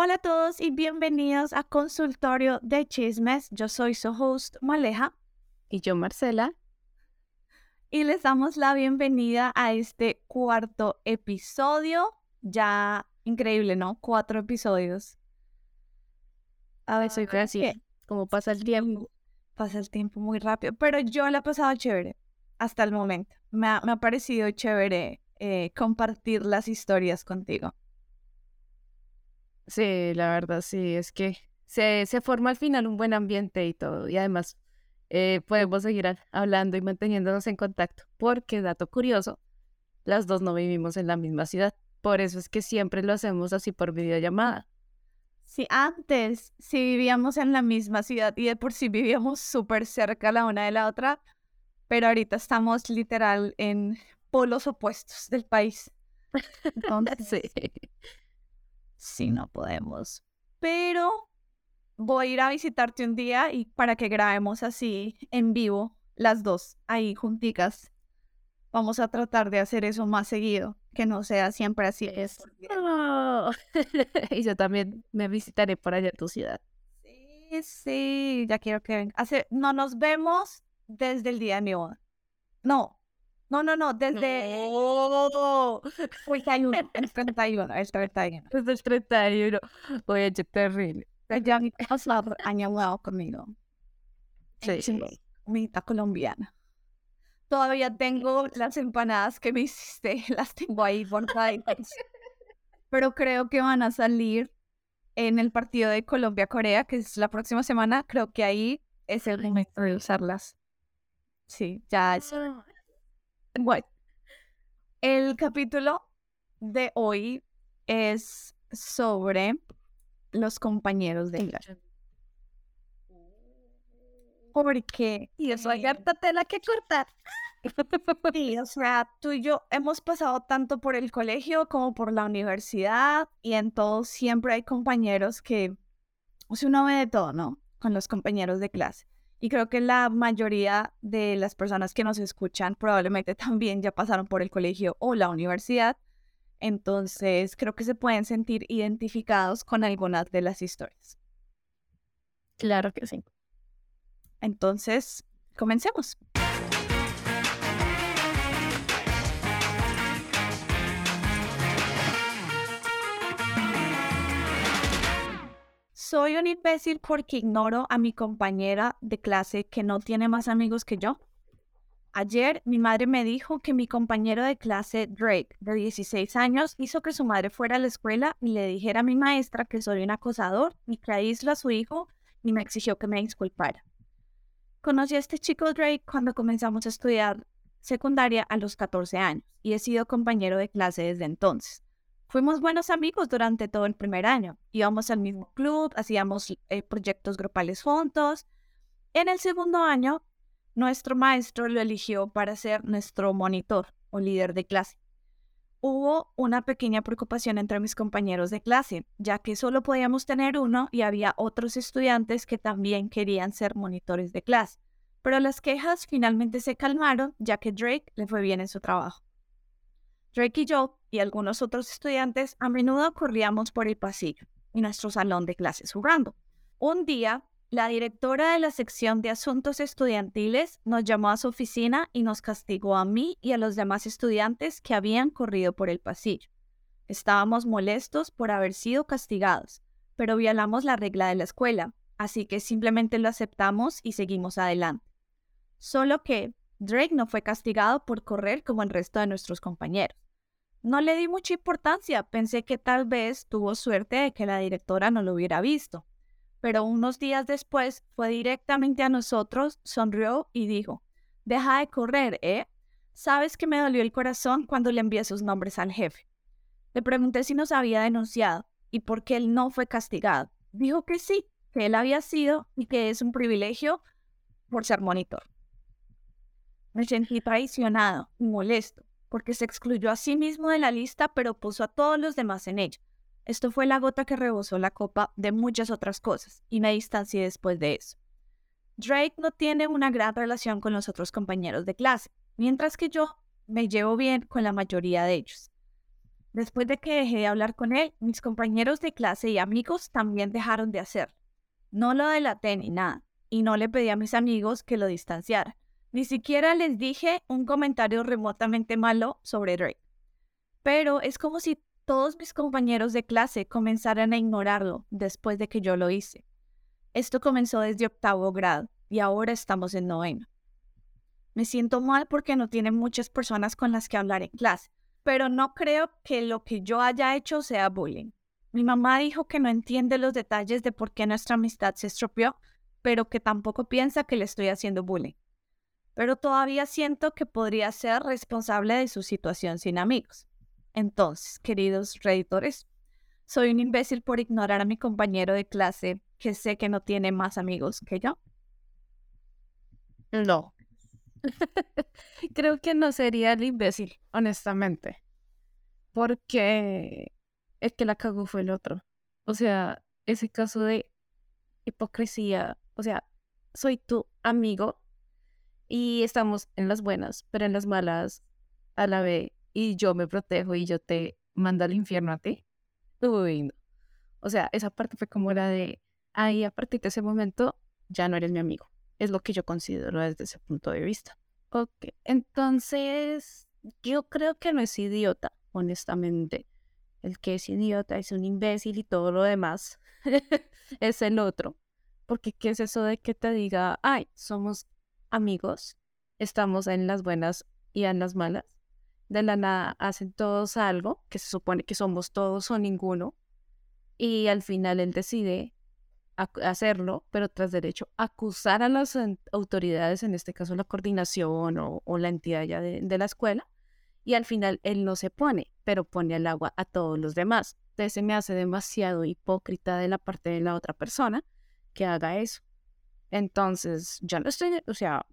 Hola a todos y bienvenidos a Consultorio de Chismes. Yo soy su host Maleja. Y yo Marcela. Y les damos la bienvenida a este cuarto episodio. Ya increíble, ¿no? Cuatro episodios. A ver, soy así. Como pasa el tiempo. Pasa el tiempo muy rápido. Pero yo la he pasado chévere hasta el momento. Me ha, me ha parecido chévere eh, compartir las historias contigo. Sí, la verdad, sí, es que se, se forma al final un buen ambiente y todo. Y además eh, podemos seguir hablando y manteniéndonos en contacto. Porque, dato curioso, las dos no vivimos en la misma ciudad. Por eso es que siempre lo hacemos así por videollamada. Sí, antes sí vivíamos en la misma ciudad y de por sí vivíamos súper cerca la una de la otra, pero ahorita estamos literal en polos opuestos del país. sí. Sí, no podemos. Pero voy a ir a visitarte un día y para que grabemos así en vivo las dos ahí junticas. Vamos a tratar de hacer eso más seguido, que no sea siempre así. Es. y yo también me visitaré por allá en tu ciudad. Sí, sí, ya quiero que venga. Hace... No nos vemos desde el día de mi boda. No, no, no, no, desde no. el 31, el 31, el 31. Desde el 31. Oye, qué terrible. Ya has año nuevo conmigo. Sí, sí. Colombiana. Todavía tengo las empanadas que me hiciste, las tengo ahí guardaditas. Pero creo que van a salir en el partido de Colombia-Corea, que es la próxima semana. Creo que ahí es el momento de usarlas. Sí, ya es. Bueno, el capítulo de hoy es sobre los compañeros de clase. Porque y eso hay harta tela que cortar. Sí, o sea, tú y yo hemos pasado tanto por el colegio como por la universidad y en todo siempre hay compañeros que, o sea, uno ve de todo, ¿no? Con los compañeros de clase. Y creo que la mayoría de las personas que nos escuchan probablemente también ya pasaron por el colegio o la universidad. Entonces creo que se pueden sentir identificados con algunas de las historias. Claro que sí. Entonces, comencemos. Soy un imbécil porque ignoro a mi compañera de clase que no tiene más amigos que yo. Ayer mi madre me dijo que mi compañero de clase, Drake, de 16 años, hizo que su madre fuera a la escuela y le dijera a mi maestra que soy un acosador y que aíslo a su hijo y me exigió que me disculpara. Conocí a este chico Drake cuando comenzamos a estudiar secundaria a los 14 años y he sido compañero de clase desde entonces. Fuimos buenos amigos durante todo el primer año. Íbamos al mismo club, hacíamos eh, proyectos grupales juntos. En el segundo año, nuestro maestro lo eligió para ser nuestro monitor o líder de clase. Hubo una pequeña preocupación entre mis compañeros de clase, ya que solo podíamos tener uno y había otros estudiantes que también querían ser monitores de clase. Pero las quejas finalmente se calmaron, ya que Drake le fue bien en su trabajo. Drake y yo y algunos otros estudiantes a menudo corríamos por el pasillo y nuestro salón de clases jugando. Un día, la directora de la sección de asuntos estudiantiles nos llamó a su oficina y nos castigó a mí y a los demás estudiantes que habían corrido por el pasillo. Estábamos molestos por haber sido castigados, pero violamos la regla de la escuela, así que simplemente lo aceptamos y seguimos adelante. Solo que Drake no fue castigado por correr como el resto de nuestros compañeros. No le di mucha importancia, pensé que tal vez tuvo suerte de que la directora no lo hubiera visto. Pero unos días después fue directamente a nosotros, sonrió y dijo, deja de correr, ¿eh? Sabes que me dolió el corazón cuando le envié sus nombres al jefe. Le pregunté si nos había denunciado y por qué él no fue castigado. Dijo que sí, que él había sido y que es un privilegio por ser monitor. Me sentí traicionado y molesto, porque se excluyó a sí mismo de la lista, pero puso a todos los demás en ella. Esto fue la gota que rebosó la copa de muchas otras cosas, y me distancié después de eso. Drake no tiene una gran relación con los otros compañeros de clase, mientras que yo me llevo bien con la mayoría de ellos. Después de que dejé de hablar con él, mis compañeros de clase y amigos también dejaron de hacerlo. No lo delaté ni nada, y no le pedí a mis amigos que lo distanciaran. Ni siquiera les dije un comentario remotamente malo sobre Drake. Pero es como si todos mis compañeros de clase comenzaran a ignorarlo después de que yo lo hice. Esto comenzó desde octavo grado y ahora estamos en noveno. Me siento mal porque no tiene muchas personas con las que hablar en clase, pero no creo que lo que yo haya hecho sea bullying. Mi mamá dijo que no entiende los detalles de por qué nuestra amistad se estropeó, pero que tampoco piensa que le estoy haciendo bullying. Pero todavía siento que podría ser responsable de su situación sin amigos. Entonces, queridos reditores, soy un imbécil por ignorar a mi compañero de clase que sé que no tiene más amigos que yo. No. Creo que no sería el imbécil, honestamente. Porque el que la cagó fue el otro. O sea, ese caso de hipocresía. O sea, soy tu amigo y estamos en las buenas, pero en las malas a la vez y yo me protejo y yo te mando al infierno a ti. Uy, no. O sea, esa parte fue como la de, ahí a partir de ese momento ya no eres mi amigo. Es lo que yo considero desde ese punto de vista. Ok, entonces yo creo que no es idiota, honestamente. El que es idiota es un imbécil y todo lo demás es el otro. Porque ¿qué es eso de que te diga, ay, somos amigos, estamos en las buenas y en las malas? de la nada hacen todos algo, que se supone que somos todos o ninguno, y al final él decide hacerlo, pero tras derecho acusar a las autoridades, en este caso la coordinación o, la entidad ya de, de, la escuela, y al final él no se pone, pero pone al agua a todos los demás. Entonces se me hace demasiado hipócrita de la parte de la otra persona que haga eso. Entonces, ya no estoy, o sea,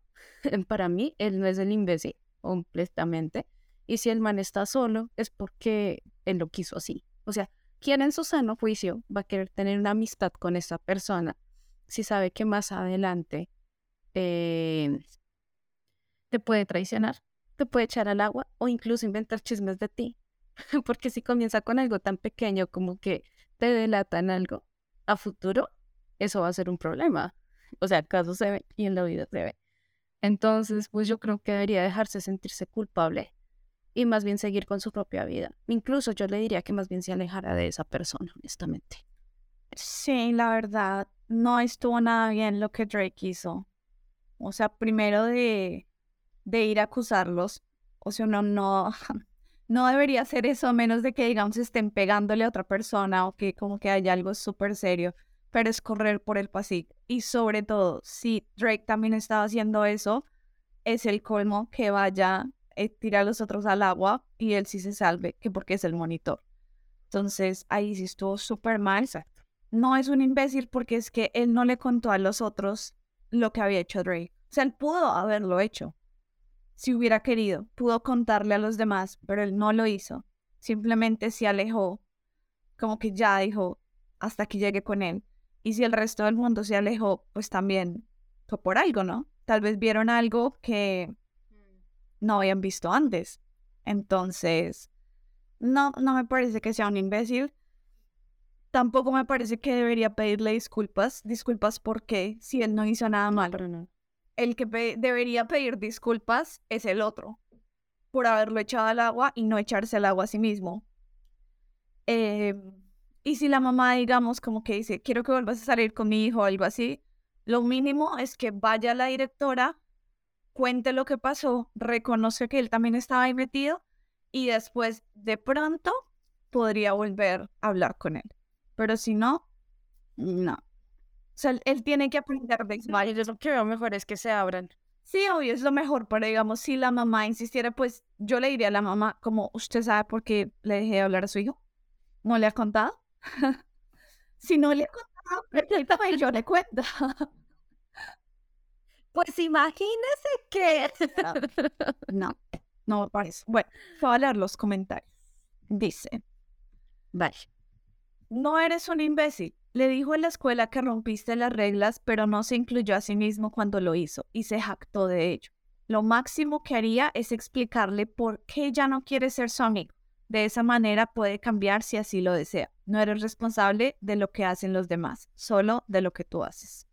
para mí él no es el imbécil completamente, y si el man está solo, es porque él lo quiso así. O sea, ¿quién en su sano juicio va a querer tener una amistad con esa persona si sabe que más adelante eh, te puede traicionar, te puede echar al agua o incluso inventar chismes de ti? porque si comienza con algo tan pequeño como que te delatan algo, a futuro eso va a ser un problema. O sea, acaso se ve y en la vida se ve. Entonces, pues yo creo que debería dejarse sentirse culpable y más bien seguir con su propia vida. Incluso yo le diría que más bien se alejara de esa persona, honestamente. Sí, la verdad, no estuvo nada bien lo que Drake hizo. O sea, primero de, de ir a acusarlos. O sea, no, no, no debería hacer eso a menos de que, digamos, estén pegándole a otra persona o que como que haya algo súper serio. Pero es correr por el pasillo. Y sobre todo, si Drake también estaba haciendo eso, es el colmo que vaya eh, tira a los otros al agua y él sí se salve, que porque es el monitor. Entonces ahí sí estuvo súper mal. No es un imbécil porque es que él no le contó a los otros lo que había hecho Drake. O sea, él pudo haberlo hecho. Si hubiera querido, pudo contarle a los demás, pero él no lo hizo. Simplemente se alejó, como que ya dijo, hasta que llegue con él. Y si el resto del mundo se alejó, pues también fue por algo, ¿no? Tal vez vieron algo que no habían visto antes. Entonces, no, no me parece que sea un imbécil. Tampoco me parece que debería pedirle disculpas. Disculpas porque si él no hizo nada mal. El que debería pedir disculpas es el otro por haberlo echado al agua y no echarse al agua a sí mismo. Em, y si la mamá, digamos, como que dice, quiero que vuelvas a salir con mi hijo o algo así, lo mínimo es que vaya la directora cuente lo que pasó, reconoce que él también estaba ahí metido y después de pronto podría volver a hablar con él. Pero si no, no. O sea, él tiene que aprender de eso. yo lo que veo mejor es que se abran. Sí, obvio, es lo mejor, pero digamos, si la mamá insistiera, pues yo le diría a la mamá, como, ¿usted sabe por qué le dejé de hablar a su hijo? ¿No le ha contado? si no le ha contado, yo le cuento. Pues imagínese que... no, no me parece. Bueno, voy a leer los comentarios. Dice, vale. No eres un imbécil. Le dijo en la escuela que rompiste las reglas, pero no se incluyó a sí mismo cuando lo hizo y se jactó de ello. Lo máximo que haría es explicarle por qué ya no quiere ser su amigo. De esa manera puede cambiar si así lo desea. No eres responsable de lo que hacen los demás, solo de lo que tú haces.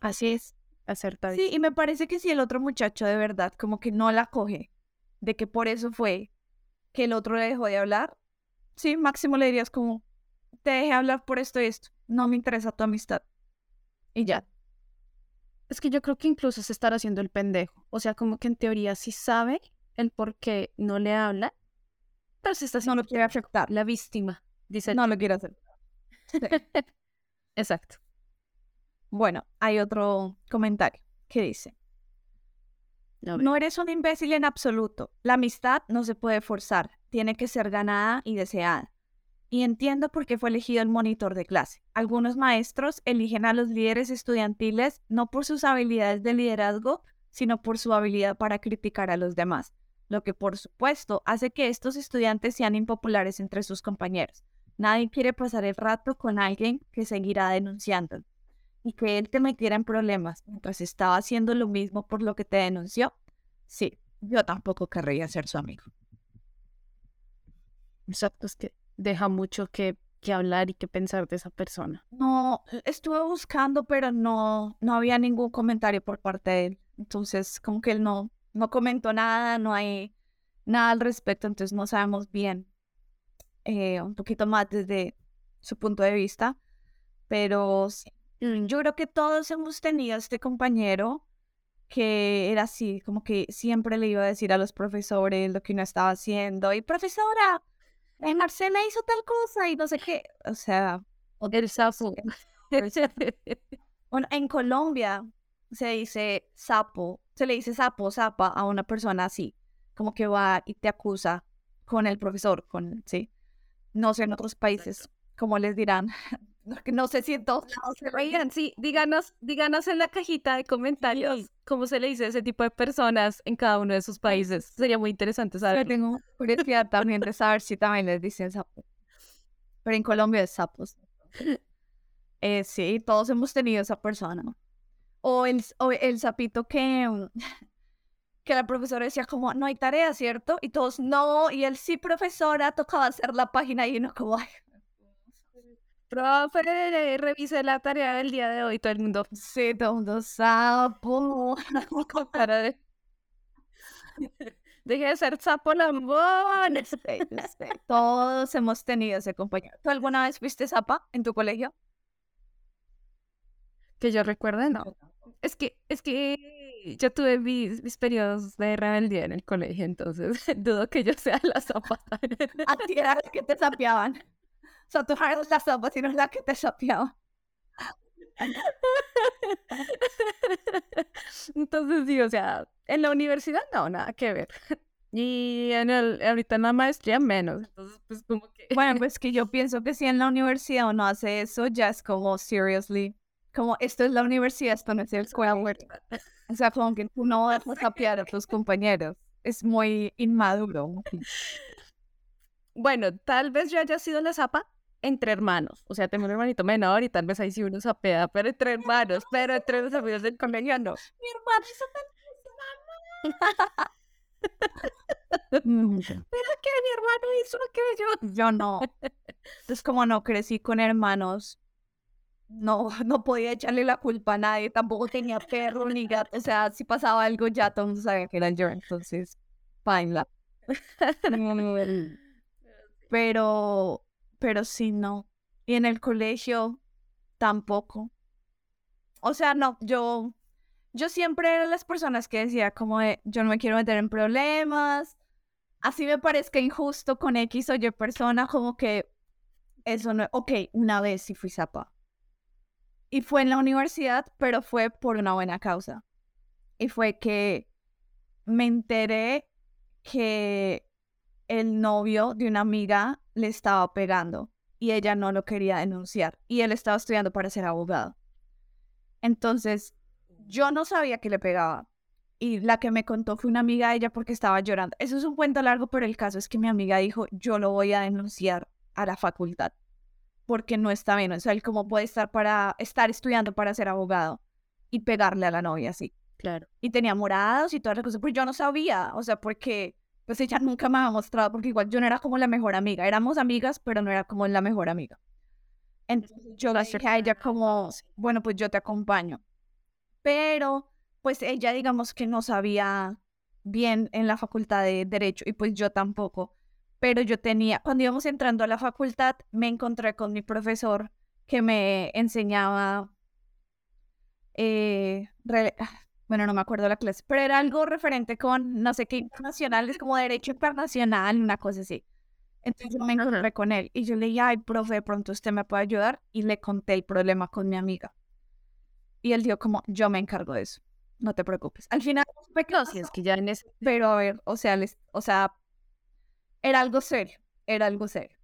Así es. Acertadísimo. Sí, y me parece que si el otro muchacho de verdad como que no la coge, de que por eso fue que el otro le dejó de hablar, sí, máximo le dirías como, te dejé hablar por esto y esto, no me interesa tu amistad. Y ya. Es que yo creo que incluso se estará haciendo el pendejo. O sea, como que en teoría sí sabe el por qué no le habla, pero se está No haciendo lo quiere afectar. la víctima, dice No lo quiere hacer. Sí. Exacto. Bueno, hay otro comentario que dice, ver. no eres un imbécil en absoluto. La amistad no se puede forzar, tiene que ser ganada y deseada. Y entiendo por qué fue elegido el monitor de clase. Algunos maestros eligen a los líderes estudiantiles no por sus habilidades de liderazgo, sino por su habilidad para criticar a los demás, lo que por supuesto hace que estos estudiantes sean impopulares entre sus compañeros. Nadie quiere pasar el rato con alguien que seguirá denunciando y que él te metiera en problemas mientras estaba haciendo lo mismo por lo que te denunció. Sí, yo tampoco querría ser su amigo. Exacto, es que deja mucho que, que hablar y que pensar de esa persona. No, estuve buscando, pero no, no había ningún comentario por parte de él. Entonces, como que él no, no comentó nada, no hay nada al respecto, entonces no sabemos bien eh, un poquito más desde su punto de vista. Pero mm, yo creo que todos hemos tenido este compañero que era así, como que siempre le iba a decir a los profesores lo que uno estaba haciendo. Y profesora, eh, Marcela hizo tal cosa y no sé qué. O sea, El sapo. bueno, en Colombia se dice sapo, se le dice sapo, zapa a una persona así, como que va y te acusa con el profesor, con, sí. No sé en otros países cómo les dirán. No, sé si en todos lados se Oigan, sí, díganos, díganos en la cajita de comentarios cómo se le dice a ese tipo de personas en cada uno de sus países. Sería muy interesante Yo saber. tengo curiosidad también de saber si también les dicen sapo. Pero en Colombia es sapos. Eh, sí, todos hemos tenido esa persona. O el, o el sapito que, mm, que la profesora decía como, no hay tarea, ¿cierto? Y todos, no. Y él, sí, profesora, tocaba hacer la página y uno como, ay, Profe, revise la tarea del día de hoy. Todo el mundo sí, todo el mundo sapo. Deje de ser sapo lambón. Sí, sí, Todos hemos tenido ese compañero. ¿Tú alguna vez fuiste zapa en tu colegio? Que yo recuerde, no. Es que, es que yo tuve mis, mis periodos de rebeldía en el colegio, entonces dudo que yo sea la zapata. A ti era la que te sapeaban. O sea, tú no eras la zapa, sino la que te sapeaban. Entonces, sí, o sea, en la universidad no, nada que ver. Y en el, ahorita en la maestría menos. Entonces, pues como que... Bueno, pues que yo pienso que si en la universidad uno hace eso, ya es como, seriously, como esto es la universidad, esto no es el escuela. O sea, como que tú no vas a sapear a tus compañeros. Es muy inmaduro. Bueno, tal vez yo haya sido la zapa entre hermanos. O sea, tengo un hermanito menor y tal vez ahí sí uno sapea, pero entre hermanos, pero entre los amigos del colegio no. Mi hermano hizo Pero que mi hermano hizo lo que yo. Yo no. Entonces, como no crecí con hermanos, no, no podía echarle la culpa a nadie. Tampoco tenía perro ni gato. O sea, si pasaba algo, ya todo el sabía que era yo. Entonces, paila. Pero, pero sí, no. Y en el colegio, tampoco. O sea, no, yo, yo siempre era las personas que decía como yo no me quiero meter en problemas. Así me parezca injusto con X o Y persona, como que eso no, ok, una vez sí fui zapa. Y fue en la universidad, pero fue por una buena causa. Y fue que me enteré que el novio de una amiga le estaba pegando y ella no lo quería denunciar y él estaba estudiando para ser abogado. Entonces, yo no sabía que le pegaba y la que me contó fue una amiga de ella porque estaba llorando. Eso es un cuento largo, pero el caso es que mi amiga dijo, yo lo voy a denunciar a la facultad porque no está bien. O sea, él cómo puede estar para estar estudiando para ser abogado y pegarle a la novia así. Claro. Y tenía morados y todas las cosas, pero yo no sabía, o sea, porque pues ella nunca me ha mostrado, porque igual yo no era como la mejor amiga, éramos amigas, pero no era como la mejor amiga. Entonces yo le dije a ella como, bueno, pues yo te acompaño. Pero pues ella digamos que no sabía bien en la facultad de derecho y pues yo tampoco. Pero yo tenía, cuando íbamos entrando a la facultad, me encontré con mi profesor que me enseñaba, eh, ah, bueno, no me acuerdo la clase, pero era algo referente con no sé qué internacionales, como derecho internacional, una cosa así. Entonces me encontré con él y yo le dije, ay, profe, de pronto usted me puede ayudar y le conté el problema con mi amiga. Y él dijo como, yo me encargo de eso, no te preocupes. Al final, no, si es que ya en ese... Pero a ver, o sea, les, o sea, era algo serio, era algo serio.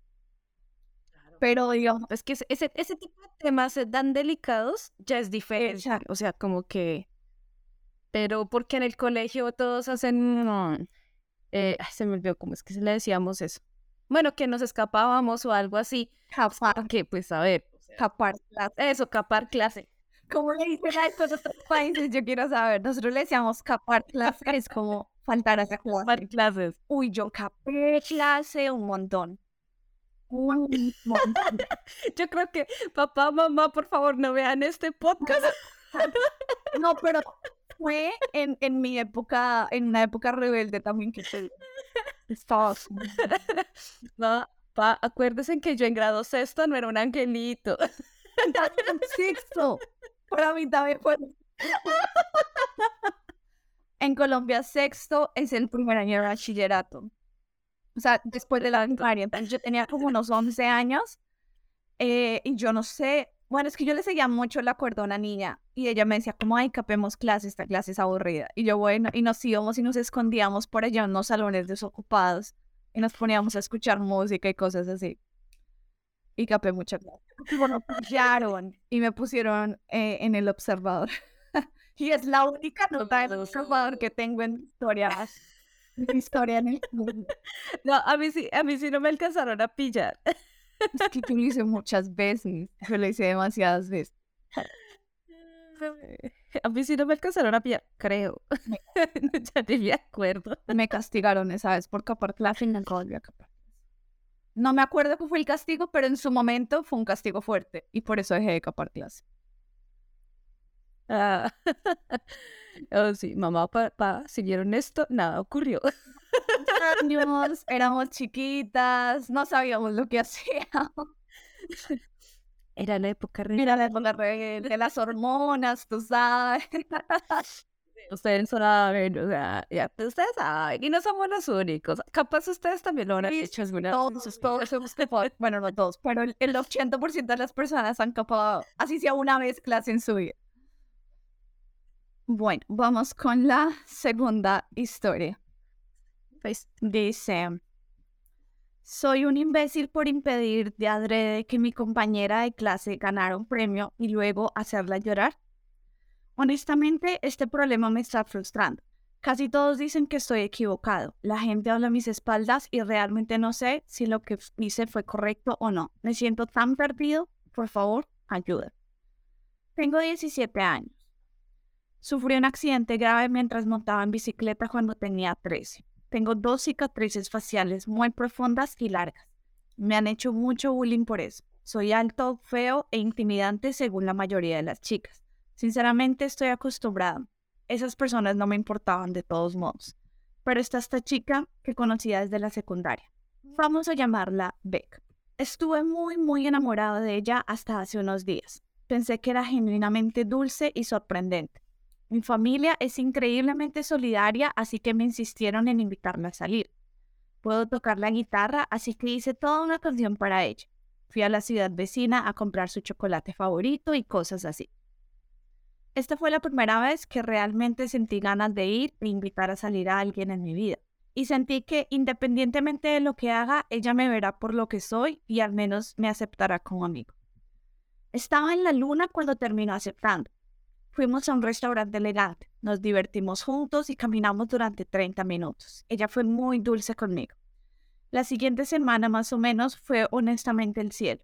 Pero digamos, es que ese, ese tipo de temas tan delicados ya es diferente. O sea, como que... Pero porque en el colegio todos hacen... Eh, se me olvidó cómo es que le decíamos eso bueno, que nos escapábamos o algo así. Capar. Que, pues, a ver. Capar clase. Eso, capar clase. ¿Cómo le dicen a estos otros países? Yo quiero saber. Nosotros le decíamos capar clase, es como faltar a esa clase. Clases. Uy, yo capé clase un montón. Un montón. yo creo que papá, mamá, por favor, no vean este podcast. no, pero fue en, en mi época, en una época rebelde también que te Estás. No, pa, acuérdense que yo en grado sexto no era un angelito. sexto. Para mí también fue. En Colombia, sexto es el primer año de bachillerato. O sea, después de la primaria. Yo tenía como unos 11 años. Eh, y yo no sé, bueno, es que yo le seguía mucho el acuerdo a una niña y ella me decía como, ay, capemos clase, esta clase es aburrida. Y yo, bueno, y nos íbamos y nos escondíamos por allá en unos salones desocupados y nos poníamos a escuchar música y cosas así. Y capé mucha clase. Y me pusieron eh, en el observador. Y es la única nota del observador que tengo en historia. historia en el mundo. No, a mí sí, a mí sí no me alcanzaron a pillar. Es que yo lo hice muchas veces. Yo lo hice demasiadas veces. A mí sí no me alcanzaron a pillar, creo. ya ni me acuerdo. Me castigaron esa vez por capar clase y no volví a capar. No me acuerdo qué fue el castigo, pero en su momento fue un castigo fuerte y por eso dejé de capar clase. Ah. oh, sí, mamá, papá, siguieron esto, nada ocurrió éramos chiquitas, no sabíamos lo que hacíamos. Era la época Era la época de las hormonas, tú sabes. Ustedes saben, o sea, ya, ustedes saben, y no somos los únicos. Capaz ustedes también lo han hecho alguna Todos, todos hemos capado, bueno, no todos, pero el, el 80% de las personas han capado, así sea una vez clase en su vida. Bueno, vamos con la segunda historia. Pues dice, soy un imbécil por impedir de adrede que mi compañera de clase ganara un premio y luego hacerla llorar. Honestamente, este problema me está frustrando. Casi todos dicen que estoy equivocado. La gente habla a mis espaldas y realmente no sé si lo que hice fue correcto o no. Me siento tan perdido. Por favor, ayuda. Tengo 17 años. Sufrí un accidente grave mientras montaba en bicicleta cuando tenía 13. Tengo dos cicatrices faciales muy profundas y largas. Me han hecho mucho bullying por eso. Soy alto, feo e intimidante según la mayoría de las chicas. Sinceramente estoy acostumbrada. Esas personas no me importaban de todos modos. Pero está esta chica que conocía desde la secundaria. Vamos a llamarla Beck. Estuve muy, muy enamorada de ella hasta hace unos días. Pensé que era genuinamente dulce y sorprendente. Mi familia es increíblemente solidaria, así que me insistieron en invitarme a salir. Puedo tocar la guitarra, así que hice toda una canción para ella. Fui a la ciudad vecina a comprar su chocolate favorito y cosas así. Esta fue la primera vez que realmente sentí ganas de ir e invitar a salir a alguien en mi vida. Y sentí que independientemente de lo que haga, ella me verá por lo que soy y al menos me aceptará como amigo. Estaba en la luna cuando terminó aceptando. Fuimos a un restaurante elegante, nos divertimos juntos y caminamos durante 30 minutos. Ella fue muy dulce conmigo. La siguiente semana más o menos fue honestamente el cielo.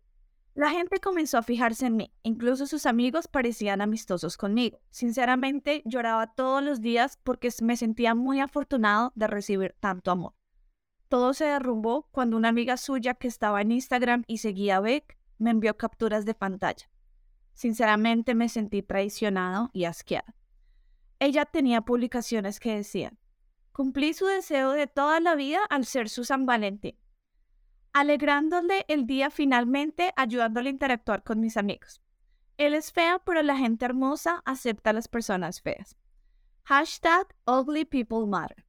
La gente comenzó a fijarse en mí, incluso sus amigos parecían amistosos conmigo. Sinceramente, lloraba todos los días porque me sentía muy afortunado de recibir tanto amor. Todo se derrumbó cuando una amiga suya que estaba en Instagram y seguía a Beck me envió capturas de pantalla. Sinceramente me sentí traicionado y asqueado. Ella tenía publicaciones que decían, cumplí su deseo de toda la vida al ser su San Valentín, alegrándole el día finalmente, ayudándole a interactuar con mis amigos. Él es fea, pero la gente hermosa acepta a las personas feas. Hashtag Ugly People Matter.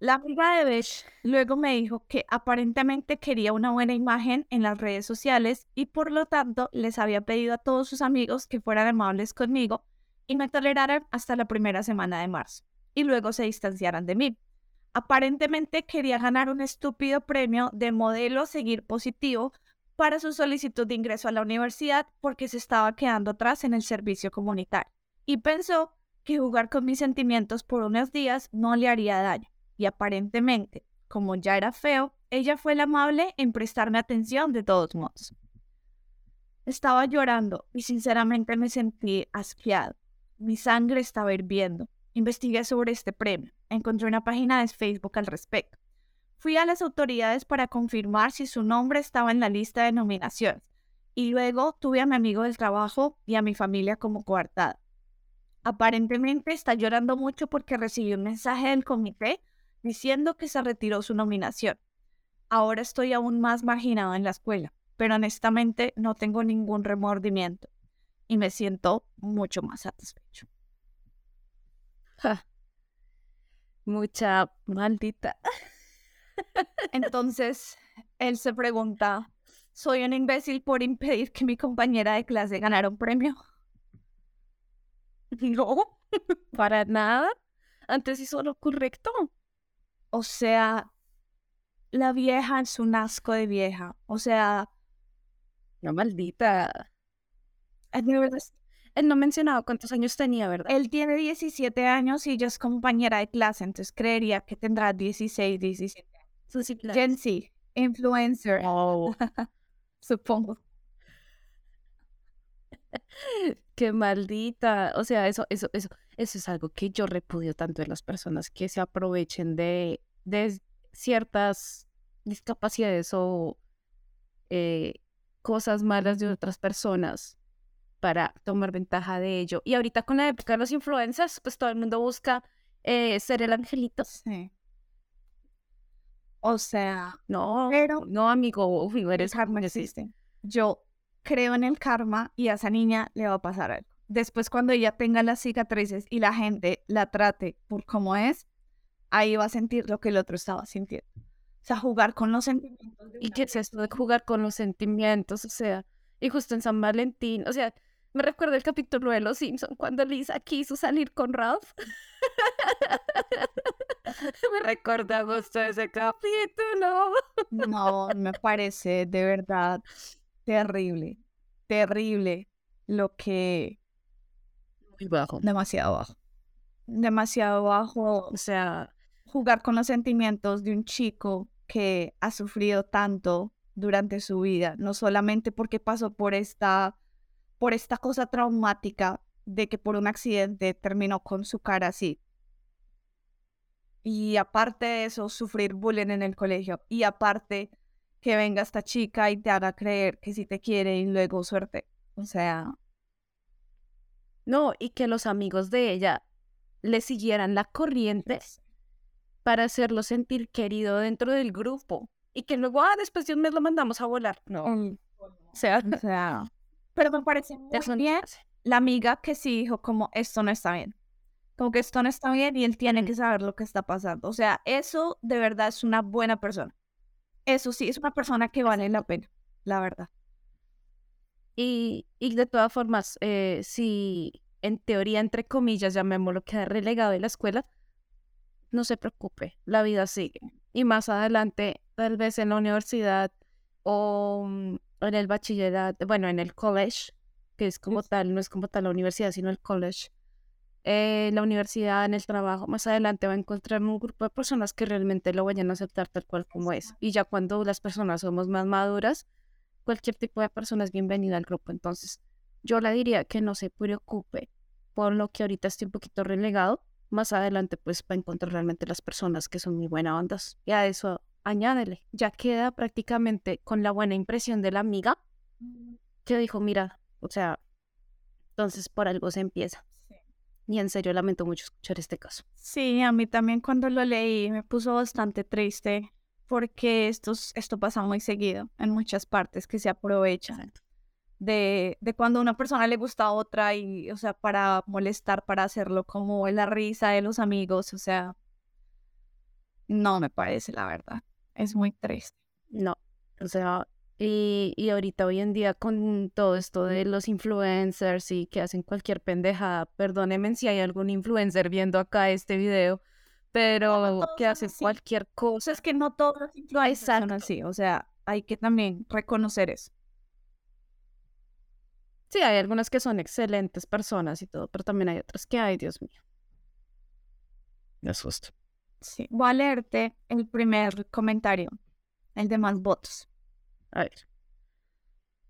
La amiga de Besh luego me dijo que aparentemente quería una buena imagen en las redes sociales y por lo tanto les había pedido a todos sus amigos que fueran amables conmigo y me toleraran hasta la primera semana de marzo y luego se distanciaran de mí. Aparentemente quería ganar un estúpido premio de modelo seguir positivo para su solicitud de ingreso a la universidad porque se estaba quedando atrás en el servicio comunitario y pensó que jugar con mis sentimientos por unos días no le haría daño y aparentemente, como ya era feo, ella fue la amable en prestarme atención de todos modos. Estaba llorando y sinceramente me sentí asqueado. Mi sangre estaba hirviendo. Investigué sobre este premio. Encontré una página de Facebook al respecto. Fui a las autoridades para confirmar si su nombre estaba en la lista de nominaciones. Y luego tuve a mi amigo del trabajo y a mi familia como coartada. Aparentemente está llorando mucho porque recibió un mensaje del comité diciendo que se retiró su nominación. Ahora estoy aún más marginado en la escuela, pero honestamente no tengo ningún remordimiento y me siento mucho más satisfecho. Mucha maldita. Entonces, él se pregunta, ¿soy un imbécil por impedir que mi compañera de clase ganara un premio? No, para nada. Antes hizo lo correcto. O sea, la vieja es un asco de vieja. O sea... No, maldita. él no mencionaba cuántos años tenía, ¿verdad? Él tiene 17 años y ella es compañera de clase, entonces creería que tendrá 16, 17. Gen Z, influencer. Oh. Supongo. Qué maldita. O sea, eso, eso, eso, eso es algo que yo repudio tanto en las personas que se aprovechen de, de ciertas discapacidades o eh, cosas malas de otras personas para tomar ventaja de ello. Y ahorita con la época de los influencers, pues todo el mundo busca eh, ser el angelito. Sí. O sea, no, pero no, amigo, eres karma existe. Yo creo en el karma y a esa niña le va a pasar algo. Después, cuando ella tenga las cicatrices y la gente la trate por cómo es, ahí va a sentir lo que el otro estaba sintiendo. O sea, jugar con los sentimientos. ¿Y qué es esto de jugar con los sentimientos? O sea, y justo en San Valentín, o sea, me recuerdo el capítulo de Los Simpson cuando Lisa quiso salir con Ralph. me recuerda justo ese capítulo. no, me parece de verdad terrible, terrible lo que... Bajo. Demasiado bajo. Demasiado bajo. O sea, jugar con los sentimientos de un chico que ha sufrido tanto durante su vida, no solamente porque pasó por esta por esta cosa traumática de que por un accidente terminó con su cara así. Y aparte de eso, sufrir bullying en el colegio. Y aparte que venga esta chica y te haga creer que si te quiere y luego suerte. O sea... No, y que los amigos de ella le siguieran la corriente para hacerlo sentir querido dentro del grupo. Y que luego, ah, después de un mes lo mandamos a volar. No. Mm, o sea, o sea pero me parece muy bien la amiga que sí dijo como esto no está bien. Como que esto no está bien y él tiene que saber lo que está pasando. O sea, eso de verdad es una buena persona. Eso sí, es una persona que vale la pena, la verdad. Y, y de todas formas, eh, si en teoría, entre comillas, llamémoslo, queda relegado de la escuela, no se preocupe, la vida sigue. Y más adelante, tal vez en la universidad o mm, en el bachillerato, bueno, en el college, que es como tal, no es como tal la universidad, sino el college. Eh, la universidad, en el trabajo, más adelante va a encontrar un grupo de personas que realmente lo vayan a aceptar tal cual como es. Y ya cuando las personas somos más maduras, cualquier tipo de persona es bienvenida al grupo. Entonces, yo le diría que no se preocupe por lo que ahorita esté un poquito relegado, más adelante pues va a encontrar realmente las personas que son muy buenas ondas. Y a eso añádele, ya queda prácticamente con la buena impresión de la amiga que dijo, mira, o sea, entonces por algo se empieza. Y en serio lamento mucho escuchar este caso. Sí, a mí también cuando lo leí me puso bastante triste porque esto, esto pasa muy seguido en muchas partes que se aprovechan de, de, cuando una persona le gusta a otra y, o sea, para molestar, para hacerlo como la risa de los amigos, o sea, no me parece la verdad. Es muy triste. No, o sea, y, y ahorita hoy en día con todo esto de los influencers y que hacen cualquier pendejada, perdónenme si hay algún influencer viendo acá este video, pero que hacen cualquier cosa. Es que no todos los influencers son así, o sea, hay que también reconocer eso. Sí, hay algunas que son excelentes personas y todo, pero también hay otras que, ay, Dios mío. Me asusto. Sí, voy a leerte el primer comentario, el de más votos. A ver.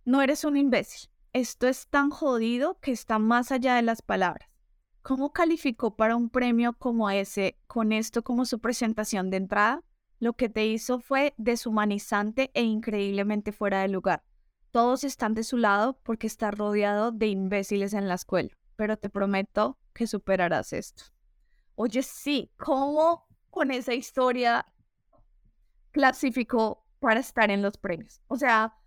No eres un imbécil. Esto es tan jodido que está más allá de las palabras. ¿Cómo calificó para un premio como ese con esto como su presentación de entrada? Lo que te hizo fue deshumanizante e increíblemente fuera de lugar. Todos están de su lado porque está rodeado de imbéciles en la escuela, pero te prometo que superarás esto. Oye, sí, ¿cómo con esa historia clasificó para estar en los premios? O sea,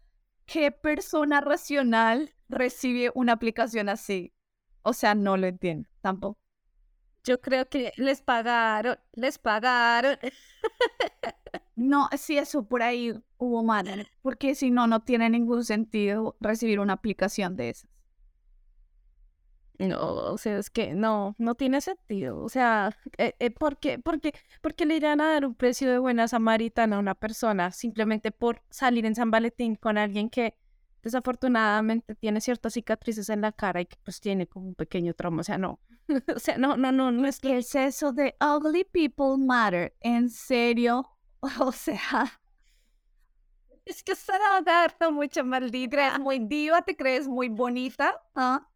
¿qué persona racional recibe una aplicación así? O sea, no lo entiendo tampoco. Yo creo que les pagaron, les pagaron. No, sí, eso por ahí hubo mal, porque si no, no tiene ningún sentido recibir una aplicación de esas. No, o sea, es que no, no tiene sentido. O sea, eh, eh, ¿por, qué, por, qué, ¿por, qué, le irán a dar un precio de buena samaritana a una persona simplemente por salir en San Valentín con alguien que desafortunadamente tiene ciertas cicatrices en la cara y que pues tiene como un pequeño trauma? O sea, no. o sea, no, no, no, no es que... es eso de ugly people matter? ¿En serio? O sea, es que se dando mucha maldita. muy diva, te crees muy bonita. ¿Ah?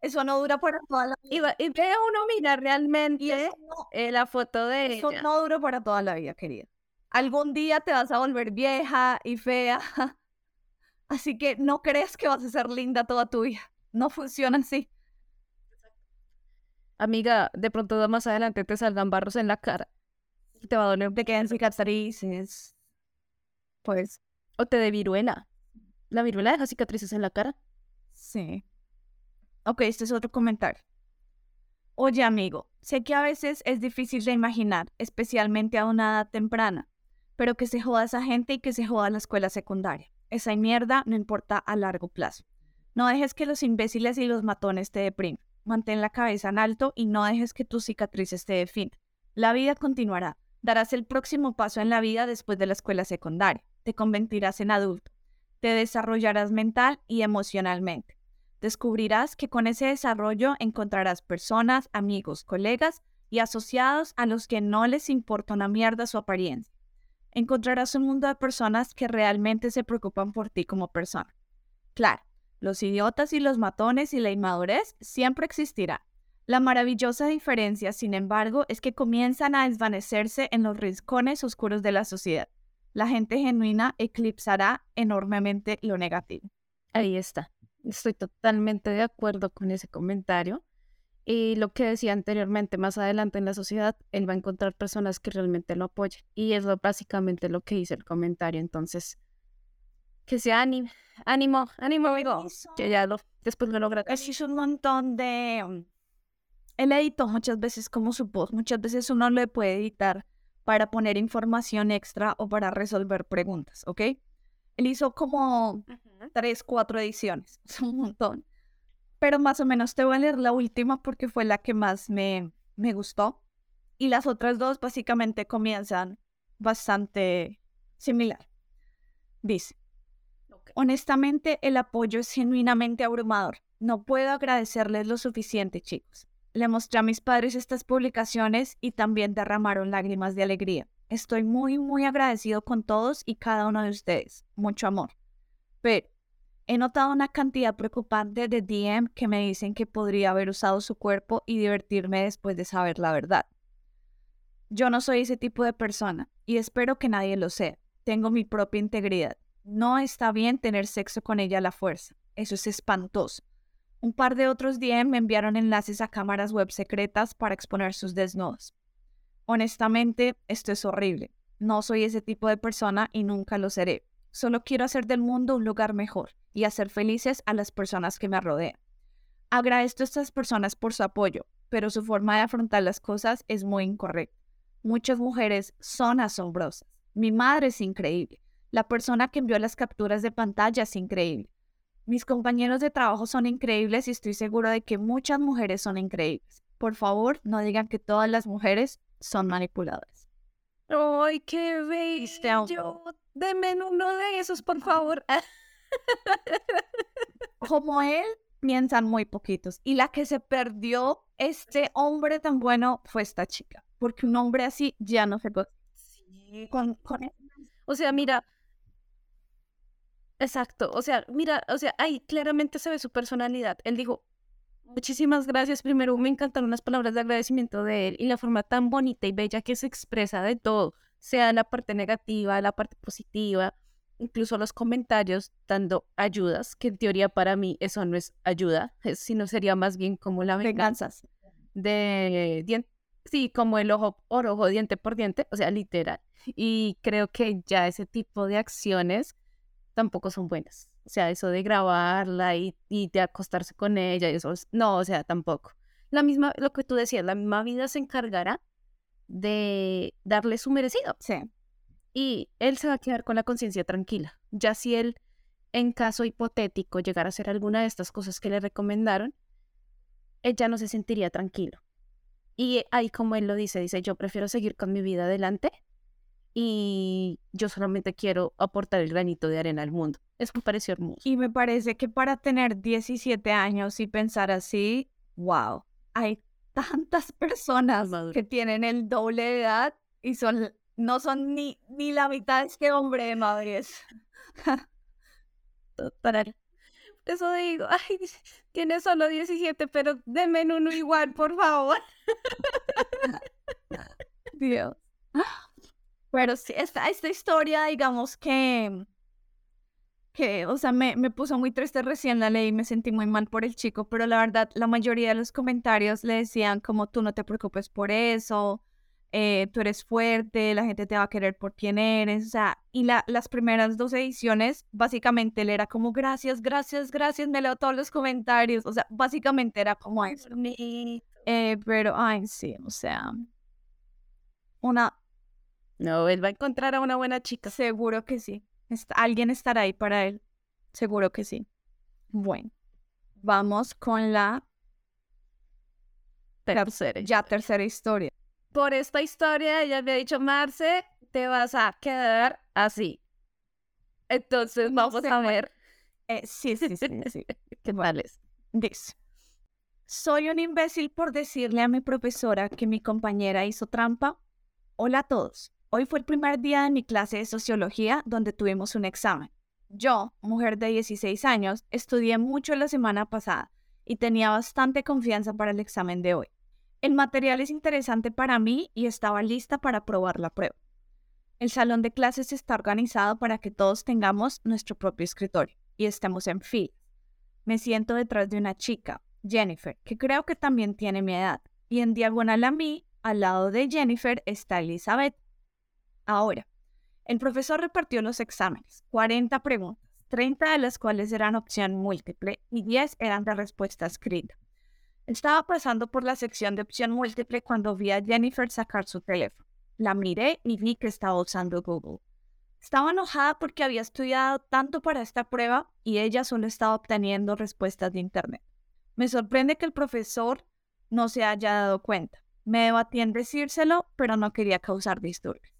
Eso no dura para toda la vida. Y, ve uno mira realmente eh, la foto de Eso no dura para toda la vida, querida. Algún día te vas a volver vieja y fea. Así que no crees que vas a ser linda toda tu vida. No funciona así. Amiga, de pronto más adelante te salgan barros en la cara te va a doler, te quedan cicatrices. Pues. O te de viruela. ¿La viruela deja cicatrices en la cara? Sí. Ok, este es otro comentario. Oye, amigo, sé que a veces es difícil de imaginar, especialmente a una edad temprana, pero que se joda esa gente y que se joda la escuela secundaria. Esa mierda no importa a largo plazo. No dejes que los imbéciles y los matones te depriman. Mantén la cabeza en alto y no dejes que tus cicatrices te definan. La vida continuará darás el próximo paso en la vida después de la escuela secundaria. Te convertirás en adulto. Te desarrollarás mental y emocionalmente. Descubrirás que con ese desarrollo encontrarás personas, amigos, colegas y asociados a los que no les importa una mierda su apariencia. Encontrarás un mundo de personas que realmente se preocupan por ti como persona. Claro, los idiotas y los matones y la inmadurez siempre existirán, la maravillosa diferencia, sin embargo, es que comienzan a desvanecerse en los rincones oscuros de la sociedad. La gente genuina eclipsará enormemente lo negativo. Ahí está. Estoy totalmente de acuerdo con ese comentario. Y lo que decía anteriormente, más adelante en la sociedad, él va a encontrar personas que realmente lo apoyen. Y es básicamente lo que dice el comentario. Entonces, que se anime. Ánimo, ánimo, amigo. Que ya lo, después lo logra. Es un montón de um, él editó muchas veces como su voz, muchas veces uno le puede editar para poner información extra o para resolver preguntas, ¿ok? Él hizo como tres, cuatro ediciones, es un montón. Pero más o menos te voy a leer la última porque fue la que más me, me gustó. Y las otras dos básicamente comienzan bastante similar. Dice, honestamente el apoyo es genuinamente abrumador. No puedo agradecerles lo suficiente, chicos. Le mostré a mis padres estas publicaciones y también derramaron lágrimas de alegría. Estoy muy, muy agradecido con todos y cada uno de ustedes. Mucho amor. Pero He notado una cantidad preocupante de DM que me dicen que podría haber usado su cuerpo y divertirme después de saber la verdad. Yo no soy ese tipo de persona y espero que nadie lo sea. Tengo mi propia integridad. No está bien tener sexo con ella a la fuerza. Eso es espantoso. Un par de otros DM me enviaron enlaces a cámaras web secretas para exponer sus desnudos. Honestamente, esto es horrible. No soy ese tipo de persona y nunca lo seré. Solo quiero hacer del mundo un lugar mejor y hacer felices a las personas que me rodean. Agradezco a estas personas por su apoyo, pero su forma de afrontar las cosas es muy incorrecta. Muchas mujeres son asombrosas. Mi madre es increíble. La persona que envió las capturas de pantalla es increíble. Mis compañeros de trabajo son increíbles y estoy seguro de que muchas mujeres son increíbles. Por favor, no digan que todas las mujeres son manipuladoras. ¡Ay, qué bello! Deme uno de esos, por favor. Como él, piensan muy poquitos. Y la que se perdió este hombre tan bueno fue esta chica. Porque un hombre así ya no se puede. Sí. Con, con él. O sea, mira. Exacto. O sea, mira, o sea, ahí claramente se ve su personalidad. Él dijo, muchísimas gracias. Primero, me encantaron las palabras de agradecimiento de él y la forma tan bonita y bella que se expresa de todo, sea la parte negativa, la parte positiva incluso los comentarios dando ayudas, que en teoría para mí eso no es ayuda, sino sería más bien como la venganza de diente, sí, como el ojo por ojo, diente por diente, o sea, literal. Y creo que ya ese tipo de acciones tampoco son buenas. O sea, eso de grabarla y, y de acostarse con ella, eso no, o sea, tampoco. La misma, lo que tú decías, la misma vida se encargará de darle su merecido. Sí y él se va a quedar con la conciencia tranquila. Ya si él, en caso hipotético, llegara a hacer alguna de estas cosas que le recomendaron, él ya no se sentiría tranquilo. Y ahí como él lo dice, dice, yo prefiero seguir con mi vida adelante y yo solamente quiero aportar el granito de arena al mundo. Es un pareció hermoso. Y me parece que para tener 17 años y pensar así, wow, hay tantas personas que tienen el doble de edad y son no son ni, ni la mitad de este hombre de madres. Total. Eso digo, ay, tiene solo 17, pero denme uno igual, por favor. Dios. Pero sí, esta, esta historia, digamos que, que o sea, me, me puso muy triste recién la ley y me sentí muy mal por el chico, pero la verdad, la mayoría de los comentarios le decían como tú no te preocupes por eso, eh, tú eres fuerte, la gente te va a querer por quien eres, o sea, y la, las primeras dos ediciones, básicamente él era como, gracias, gracias, gracias, me leo todos los comentarios, o sea, básicamente era como eso. Eh, pero, ay, sí, o sea, una... No, él va a encontrar a una buena chica. Seguro que sí. alguien estará ahí para él. Seguro que sí. Bueno, vamos con la tercera. Ya tercera historia por esta historia ella me ha dicho, Marce, te vas a quedar así. Entonces vamos a ver. Eh, sí, sí, sí, sí. ¿Qué vales? Dice. Soy un imbécil por decirle a mi profesora que mi compañera hizo trampa. Hola a todos. Hoy fue el primer día de mi clase de sociología donde tuvimos un examen. Yo, mujer de 16 años, estudié mucho la semana pasada y tenía bastante confianza para el examen de hoy. El material es interesante para mí y estaba lista para probar la prueba. El salón de clases está organizado para que todos tengamos nuestro propio escritorio y estemos en fila. Me siento detrás de una chica, Jennifer, que creo que también tiene mi edad, y en diagonal a mí, al lado de Jennifer, está Elizabeth. Ahora, el profesor repartió los exámenes, 40 preguntas, 30 de las cuales eran opción múltiple y 10 eran de respuesta escrita. Estaba pasando por la sección de opción múltiple cuando vi a Jennifer sacar su teléfono. La miré y vi que estaba usando Google. Estaba enojada porque había estudiado tanto para esta prueba y ella solo estaba obteniendo respuestas de Internet. Me sorprende que el profesor no se haya dado cuenta. Me debatí en decírselo, pero no quería causar disturbios.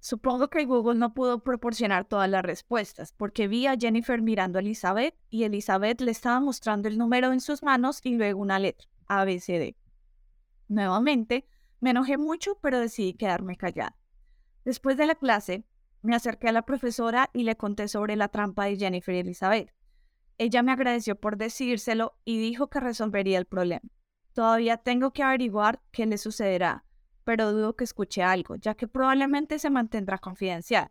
Supongo que Google no pudo proporcionar todas las respuestas, porque vi a Jennifer mirando a Elizabeth y Elizabeth le estaba mostrando el número en sus manos y luego una letra, A, B, C, D. Nuevamente, me enojé mucho, pero decidí quedarme callada. Después de la clase, me acerqué a la profesora y le conté sobre la trampa de Jennifer y Elizabeth. Ella me agradeció por decírselo y dijo que resolvería el problema. Todavía tengo que averiguar qué le sucederá, pero dudo que escuche algo, ya que probablemente se mantendrá confidencial.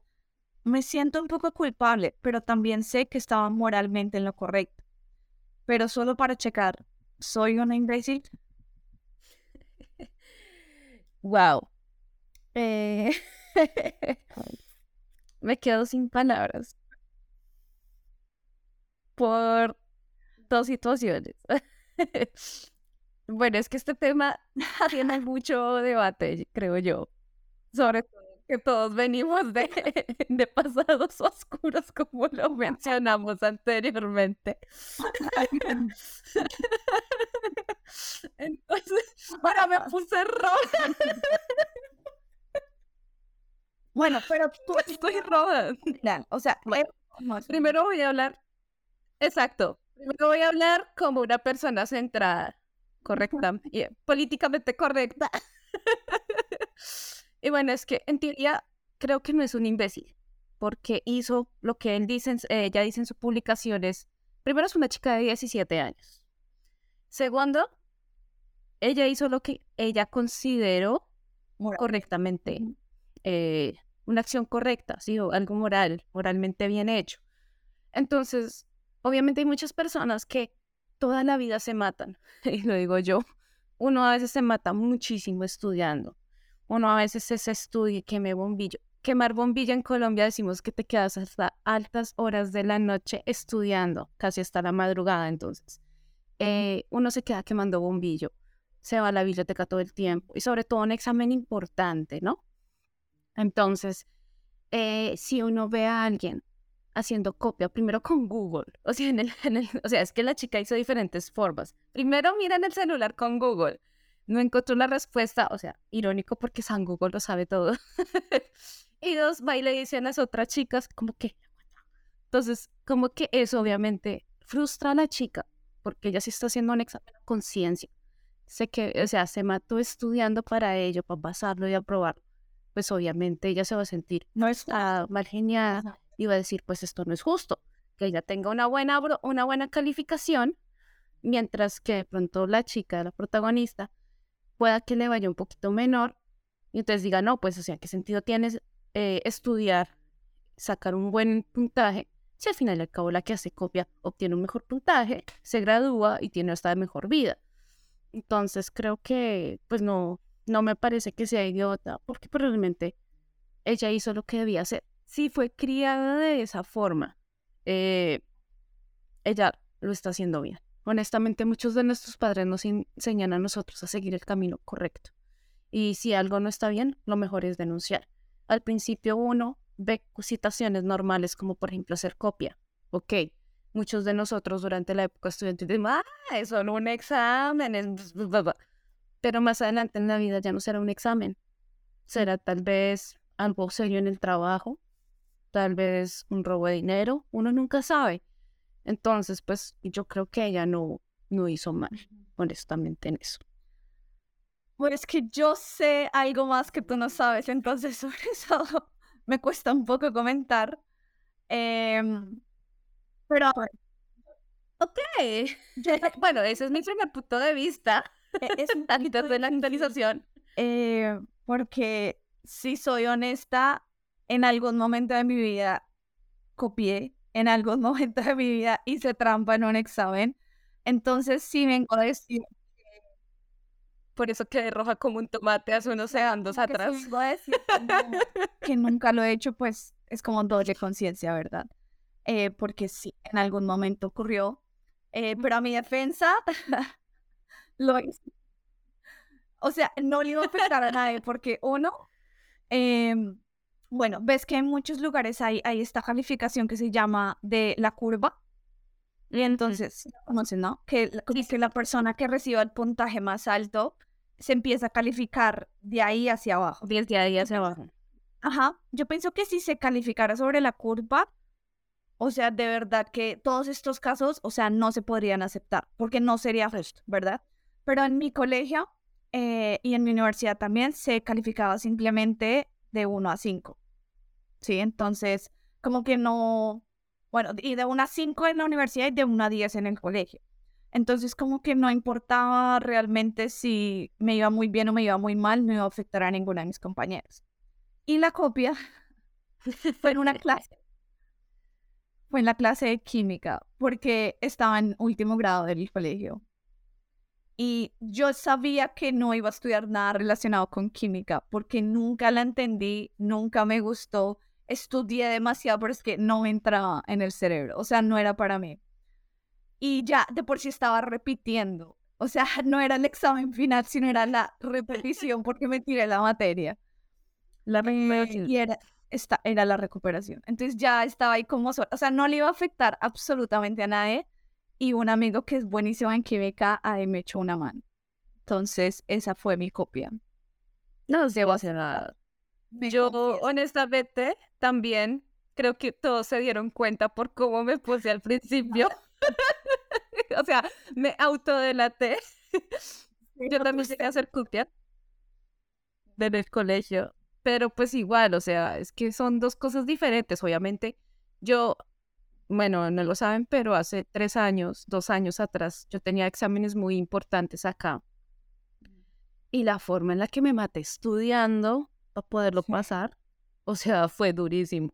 Me siento un poco culpable, pero también sé que estaba moralmente en lo correcto. Pero solo para checar, ¿soy una imbécil? Wow. Eh, me quedo sin palabras por dos situaciones. bueno, es que este tema tiene mucho debate, creo yo. Sobre todo que todos venimos de, de pasados oscuros, como lo mencionamos anteriormente. Entonces, ahora me puse roja. Bueno, pero tú estoy roja. O sea, primero voy a hablar. Exacto. Primero voy a hablar como una persona centrada, correcta, y políticamente correcta. Y bueno, es que en teoría creo que no es un imbécil, porque hizo lo que él dice, ella dice en sus publicaciones. Primero es una chica de 17 años. Segundo, ella hizo lo que ella consideró correctamente, eh, una acción correcta, ¿sí? o algo moral, moralmente bien hecho. Entonces, obviamente hay muchas personas que toda la vida se matan, y lo digo yo. Uno a veces se mata muchísimo estudiando, uno a veces es estudio y queme bombillo. Quemar bombilla en Colombia decimos que te quedas hasta altas horas de la noche estudiando, casi hasta la madrugada entonces. Eh, uno se queda quemando bombillo, se va a la biblioteca todo el tiempo y sobre todo un examen importante, ¿no? Entonces, eh, si uno ve a alguien haciendo copia, primero con Google, o sea, en el, o sea, es que la chica hizo diferentes formas. Primero mira en el celular con Google, no encontró la respuesta, o sea, irónico porque San Google lo sabe todo. y dos, va y le dice a las otras chicas como que... Entonces, como que eso obviamente frustra a la chica porque ella sí está haciendo un examen de conciencia. Sé que, o sea, se mató estudiando para ello, para pasarlo y aprobarlo. Pues obviamente ella se va a sentir no está mal geniada y va a decir, pues esto no es justo, que ella tenga una buena, una buena calificación, mientras que de pronto la chica, la protagonista, pueda que le vaya un poquito menor y entonces diga, no, pues, o sea, ¿qué sentido tiene eh, estudiar, sacar un buen puntaje? Si al final y al cabo la que hace copia obtiene un mejor puntaje, se gradúa y tiene hasta mejor vida. Entonces creo que, pues no, no me parece que sea idiota, porque probablemente ella hizo lo que debía hacer. Si fue criada de esa forma, eh, ella lo está haciendo bien. Honestamente, muchos de nuestros padres nos enseñan a nosotros a seguir el camino correcto. Y si algo no está bien, lo mejor es denunciar. Al principio uno ve situaciones normales como por ejemplo hacer copia. Ok, muchos de nosotros durante la época estudiante decimos, ah, es solo un examen. Pero más adelante en la vida ya no será un examen. Será tal vez algo serio en el trabajo, tal vez un robo de dinero, uno nunca sabe. Entonces, pues yo creo que ella no, no hizo mal, honestamente, en eso. Bueno, es que yo sé algo más que tú no sabes, entonces sobre eso me cuesta un poco comentar. Em, pero, ok. bueno, ese es mi primer punto de vista. E, es un de la actualización. Eh, porque si soy honesta, en algún momento de mi vida copié en algún momento de mi vida hice trampa en un examen. Entonces sí vengo a decir por eso quedé roja como un tomate hace unos segundos atrás. Si vengo a decir que, nunca lo he hecho, pues es como doble conciencia, ¿verdad? Eh, porque sí, en algún momento ocurrió. Eh, pero a mi defensa, lo hice. O sea, no le iba a afectar a nadie porque uno, eh, bueno, ves que en muchos lugares hay, hay esta calificación que se llama de la curva. Y entonces, ¿no? Que, que la persona que reciba el puntaje más alto se empieza a calificar de ahí hacia abajo. Desde ahí hacia abajo. Ajá. Yo pienso que si se calificara sobre la curva, o sea, de verdad que todos estos casos, o sea, no se podrían aceptar, porque no sería justo, ¿verdad? Pero en mi colegio eh, y en mi universidad también se calificaba simplemente de 1 a 5. Sí, entonces, como que no, Bueno, y de una 5 en la universidad y de una 10 en el colegio. Entonces, como que no importaba realmente si me iba muy bien o me iba muy mal, no iba a afectar a ninguna de mis compañeros. Y la copia fue en una clase. Fue en la clase de química, porque estaba en último grado del colegio. Y yo sabía que no iba a estudiar nada relacionado con química, porque nunca la entendí, nunca me gustó. Estudié demasiado, pero es que no me entraba en el cerebro, o sea, no era para mí y ya de por sí estaba repitiendo. O sea, no era el examen final, sino era la repetición porque me tiré la materia. La y era, esta, era la recuperación. Entonces ya estaba ahí como, o sea, no le iba a afectar absolutamente a nadie. Y un amigo que es buenísimo en Quebec ahí me echó una mano. Entonces, esa fue mi copia. No se va a hacer nada. Yo, honestamente, también creo que todos se dieron cuenta por cómo me puse al principio. o sea, me autodelaté. Yo también quería hacer copia desde el colegio, pero pues igual, o sea, es que son dos cosas diferentes. Obviamente, yo, bueno, no lo saben, pero hace tres años, dos años atrás, yo tenía exámenes muy importantes acá. Y la forma en la que me maté estudiando para poderlo pasar, o sea, fue durísimo.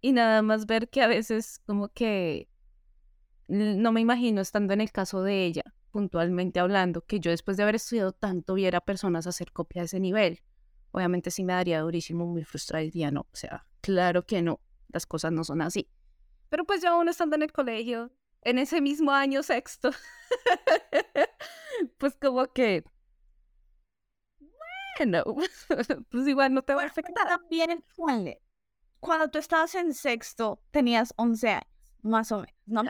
Y nada más ver que a veces como que no me imagino estando en el caso de ella, puntualmente hablando, que yo después de haber estudiado tanto viera personas hacer copia de ese nivel. Obviamente sí me daría durísimo, muy frustrada, diría no, o sea, claro que no, las cosas no son así. Pero pues ya uno estando en el colegio, en ese mismo año sexto, pues como que, bueno, pues igual no te va a afectar. También, cuando tú estabas en sexto, tenías 11 años, más o menos, ¿no?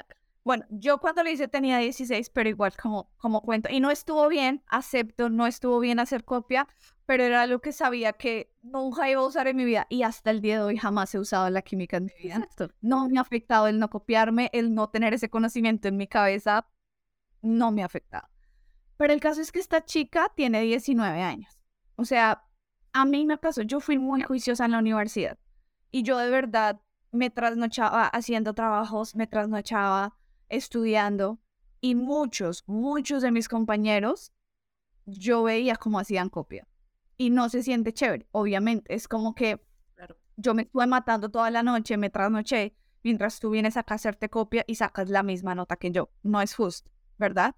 Bueno, yo cuando lo hice tenía 16, pero igual como, como cuento. Y no estuvo bien, acepto, no estuvo bien hacer copia, pero era algo que sabía que nunca iba a usar en mi vida. Y hasta el día de hoy jamás he usado la química en mi vida. No me ha afectado el no copiarme, el no tener ese conocimiento en mi cabeza, no me ha afectado. Pero el caso es que esta chica tiene 19 años. O sea, a mí me pasó, yo fui muy juiciosa en la universidad. Y yo de verdad me trasnochaba haciendo trabajos, me trasnochaba estudiando y muchos, muchos de mis compañeros, yo veía cómo hacían copia. Y no se siente chévere, obviamente. Es como que yo me estuve matando toda la noche, me trasnoché, mientras tú vienes acá a hacerte copia y sacas la misma nota que yo. No es justo, ¿verdad?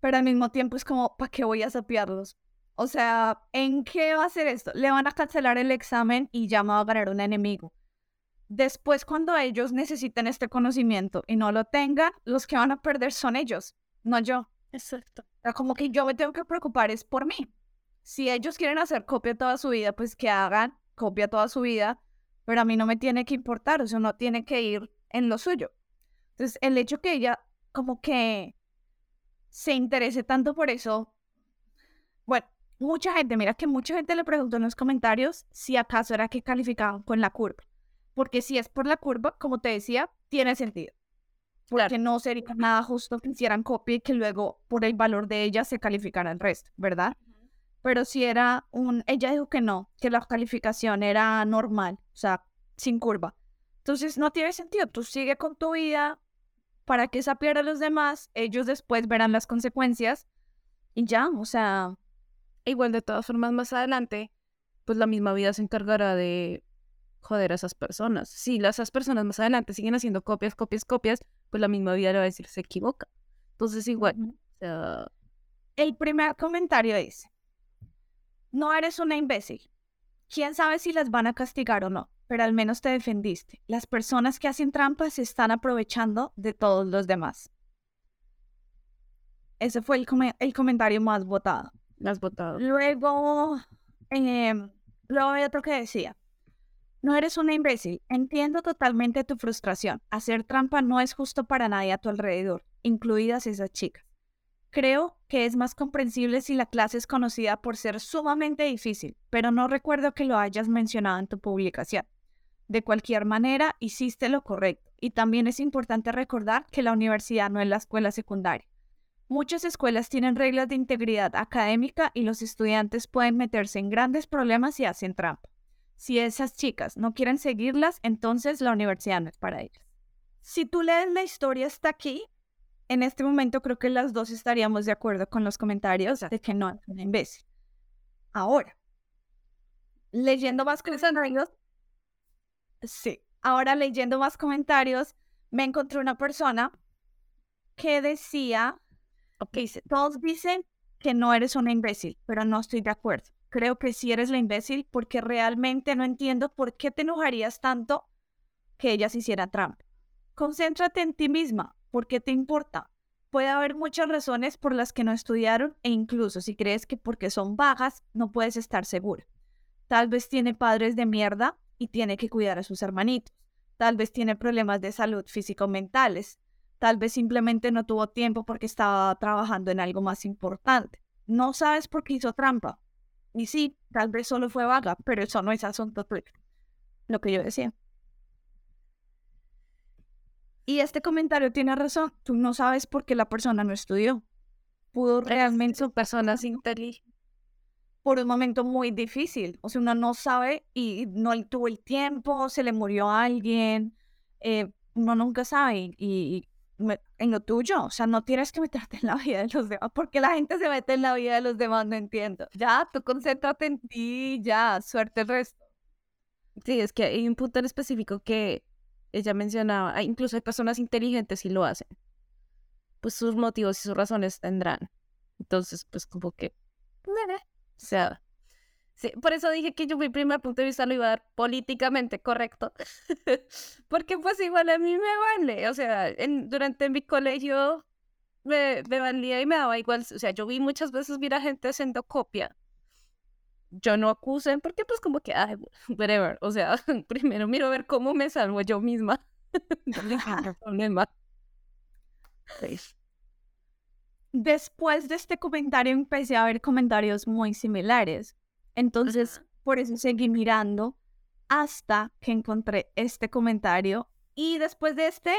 Pero al mismo tiempo es como, ¿para qué voy a sapiarlos? O sea, ¿en qué va a ser esto? Le van a cancelar el examen y ya me va a ganar un enemigo. Después, cuando ellos necesiten este conocimiento y no lo tengan, los que van a perder son ellos, no yo. Exacto. como que yo me tengo que preocupar es por mí. Si ellos quieren hacer copia toda su vida, pues que hagan copia toda su vida, pero a mí no me tiene que importar, o sea, no tiene que ir en lo suyo. Entonces, el hecho que ella como que se interese tanto por eso, bueno, mucha gente, mira que mucha gente le preguntó en los comentarios si acaso era que calificaban con la curva porque si es por la curva, como te decía, tiene sentido. Porque no sería nada justo que hicieran copia y que luego por el valor de ella se calificara el resto, ¿verdad? Pero si era un, ella dijo que no, que la calificación era normal, o sea, sin curva. Entonces no tiene sentido, tú sigue con tu vida para que sapiera a los demás, ellos después verán las consecuencias y ya, o sea, igual de todas formas más adelante, pues la misma vida se encargará de joder a esas personas. Si esas personas más adelante siguen haciendo copias, copias, copias, pues la misma vida le va a decir se equivoca. Entonces igual, el primer comentario dice, no eres una imbécil. ¿Quién sabe si las van a castigar o no? Pero al menos te defendiste. Las personas que hacen trampas se están aprovechando de todos los demás. Ese fue el, el comentario más votado. Más votado. Luego, eh, luego hay otro que decía, no eres una imbécil. Entiendo totalmente tu frustración. Hacer trampa no es justo para nadie a tu alrededor, incluidas esas chicas. Creo que es más comprensible si la clase es conocida por ser sumamente difícil, pero no recuerdo que lo hayas mencionado en tu publicación. De cualquier manera, hiciste lo correcto, y también es importante recordar que la universidad no es la escuela secundaria. Muchas escuelas tienen reglas de integridad académica y los estudiantes pueden meterse en grandes problemas si hacen trampa. Si esas chicas no quieren seguirlas, entonces la universidad no es para ellas. Si tú lees la historia hasta aquí, en este momento creo que las dos estaríamos de acuerdo con los comentarios de que no es una imbécil. Ahora, leyendo más comentarios, sí, ahora leyendo más comentarios, me encontré una persona que decía, ok, todos dicen que no eres una imbécil, pero no estoy de acuerdo. Creo que sí eres la imbécil porque realmente no entiendo por qué te enojarías tanto que ellas hicieran trampa. Concéntrate en ti misma, porque te importa. Puede haber muchas razones por las que no estudiaron e incluso si crees que porque son bajas no puedes estar segura. Tal vez tiene padres de mierda y tiene que cuidar a sus hermanitos. Tal vez tiene problemas de salud físico-mentales. Tal vez simplemente no tuvo tiempo porque estaba trabajando en algo más importante. No sabes por qué hizo trampa. Y sí, tal vez solo fue vaga, pero eso no es asunto tuyo. Lo que yo decía. Y este comentario tiene razón. Tú no sabes por qué la persona no estudió. Pudo realmente ser personas inteligentes por un momento muy difícil. O sea, uno no sabe y no tuvo el tiempo, se le murió a alguien. Eh, uno nunca sabe. Y, en lo tuyo, o sea, no tienes que meterte en la vida de los demás. porque la gente se mete en la vida de los demás? No entiendo. Ya, tú concéntrate en ti, ya, suerte el resto. Sí, es que hay un punto en específico que ella mencionaba, incluso hay personas inteligentes y lo hacen. Pues sus motivos y sus razones tendrán. Entonces, pues como que... O sea, sí, por eso dije que yo mi primer punto de vista lo iba a dar políticamente correcto. Porque pues igual a mí me vale. O sea, en, durante mi colegio me, me valía y me daba igual. O sea, yo vi muchas veces mira gente haciendo copia yo no acusen porque pues como que, ay, whatever, o sea, primero miro a ver cómo me salvo yo misma. problema. Después de este comentario empecé a ver comentarios muy similares. Entonces, por eso seguí mirando hasta que encontré este comentario. Y después de este,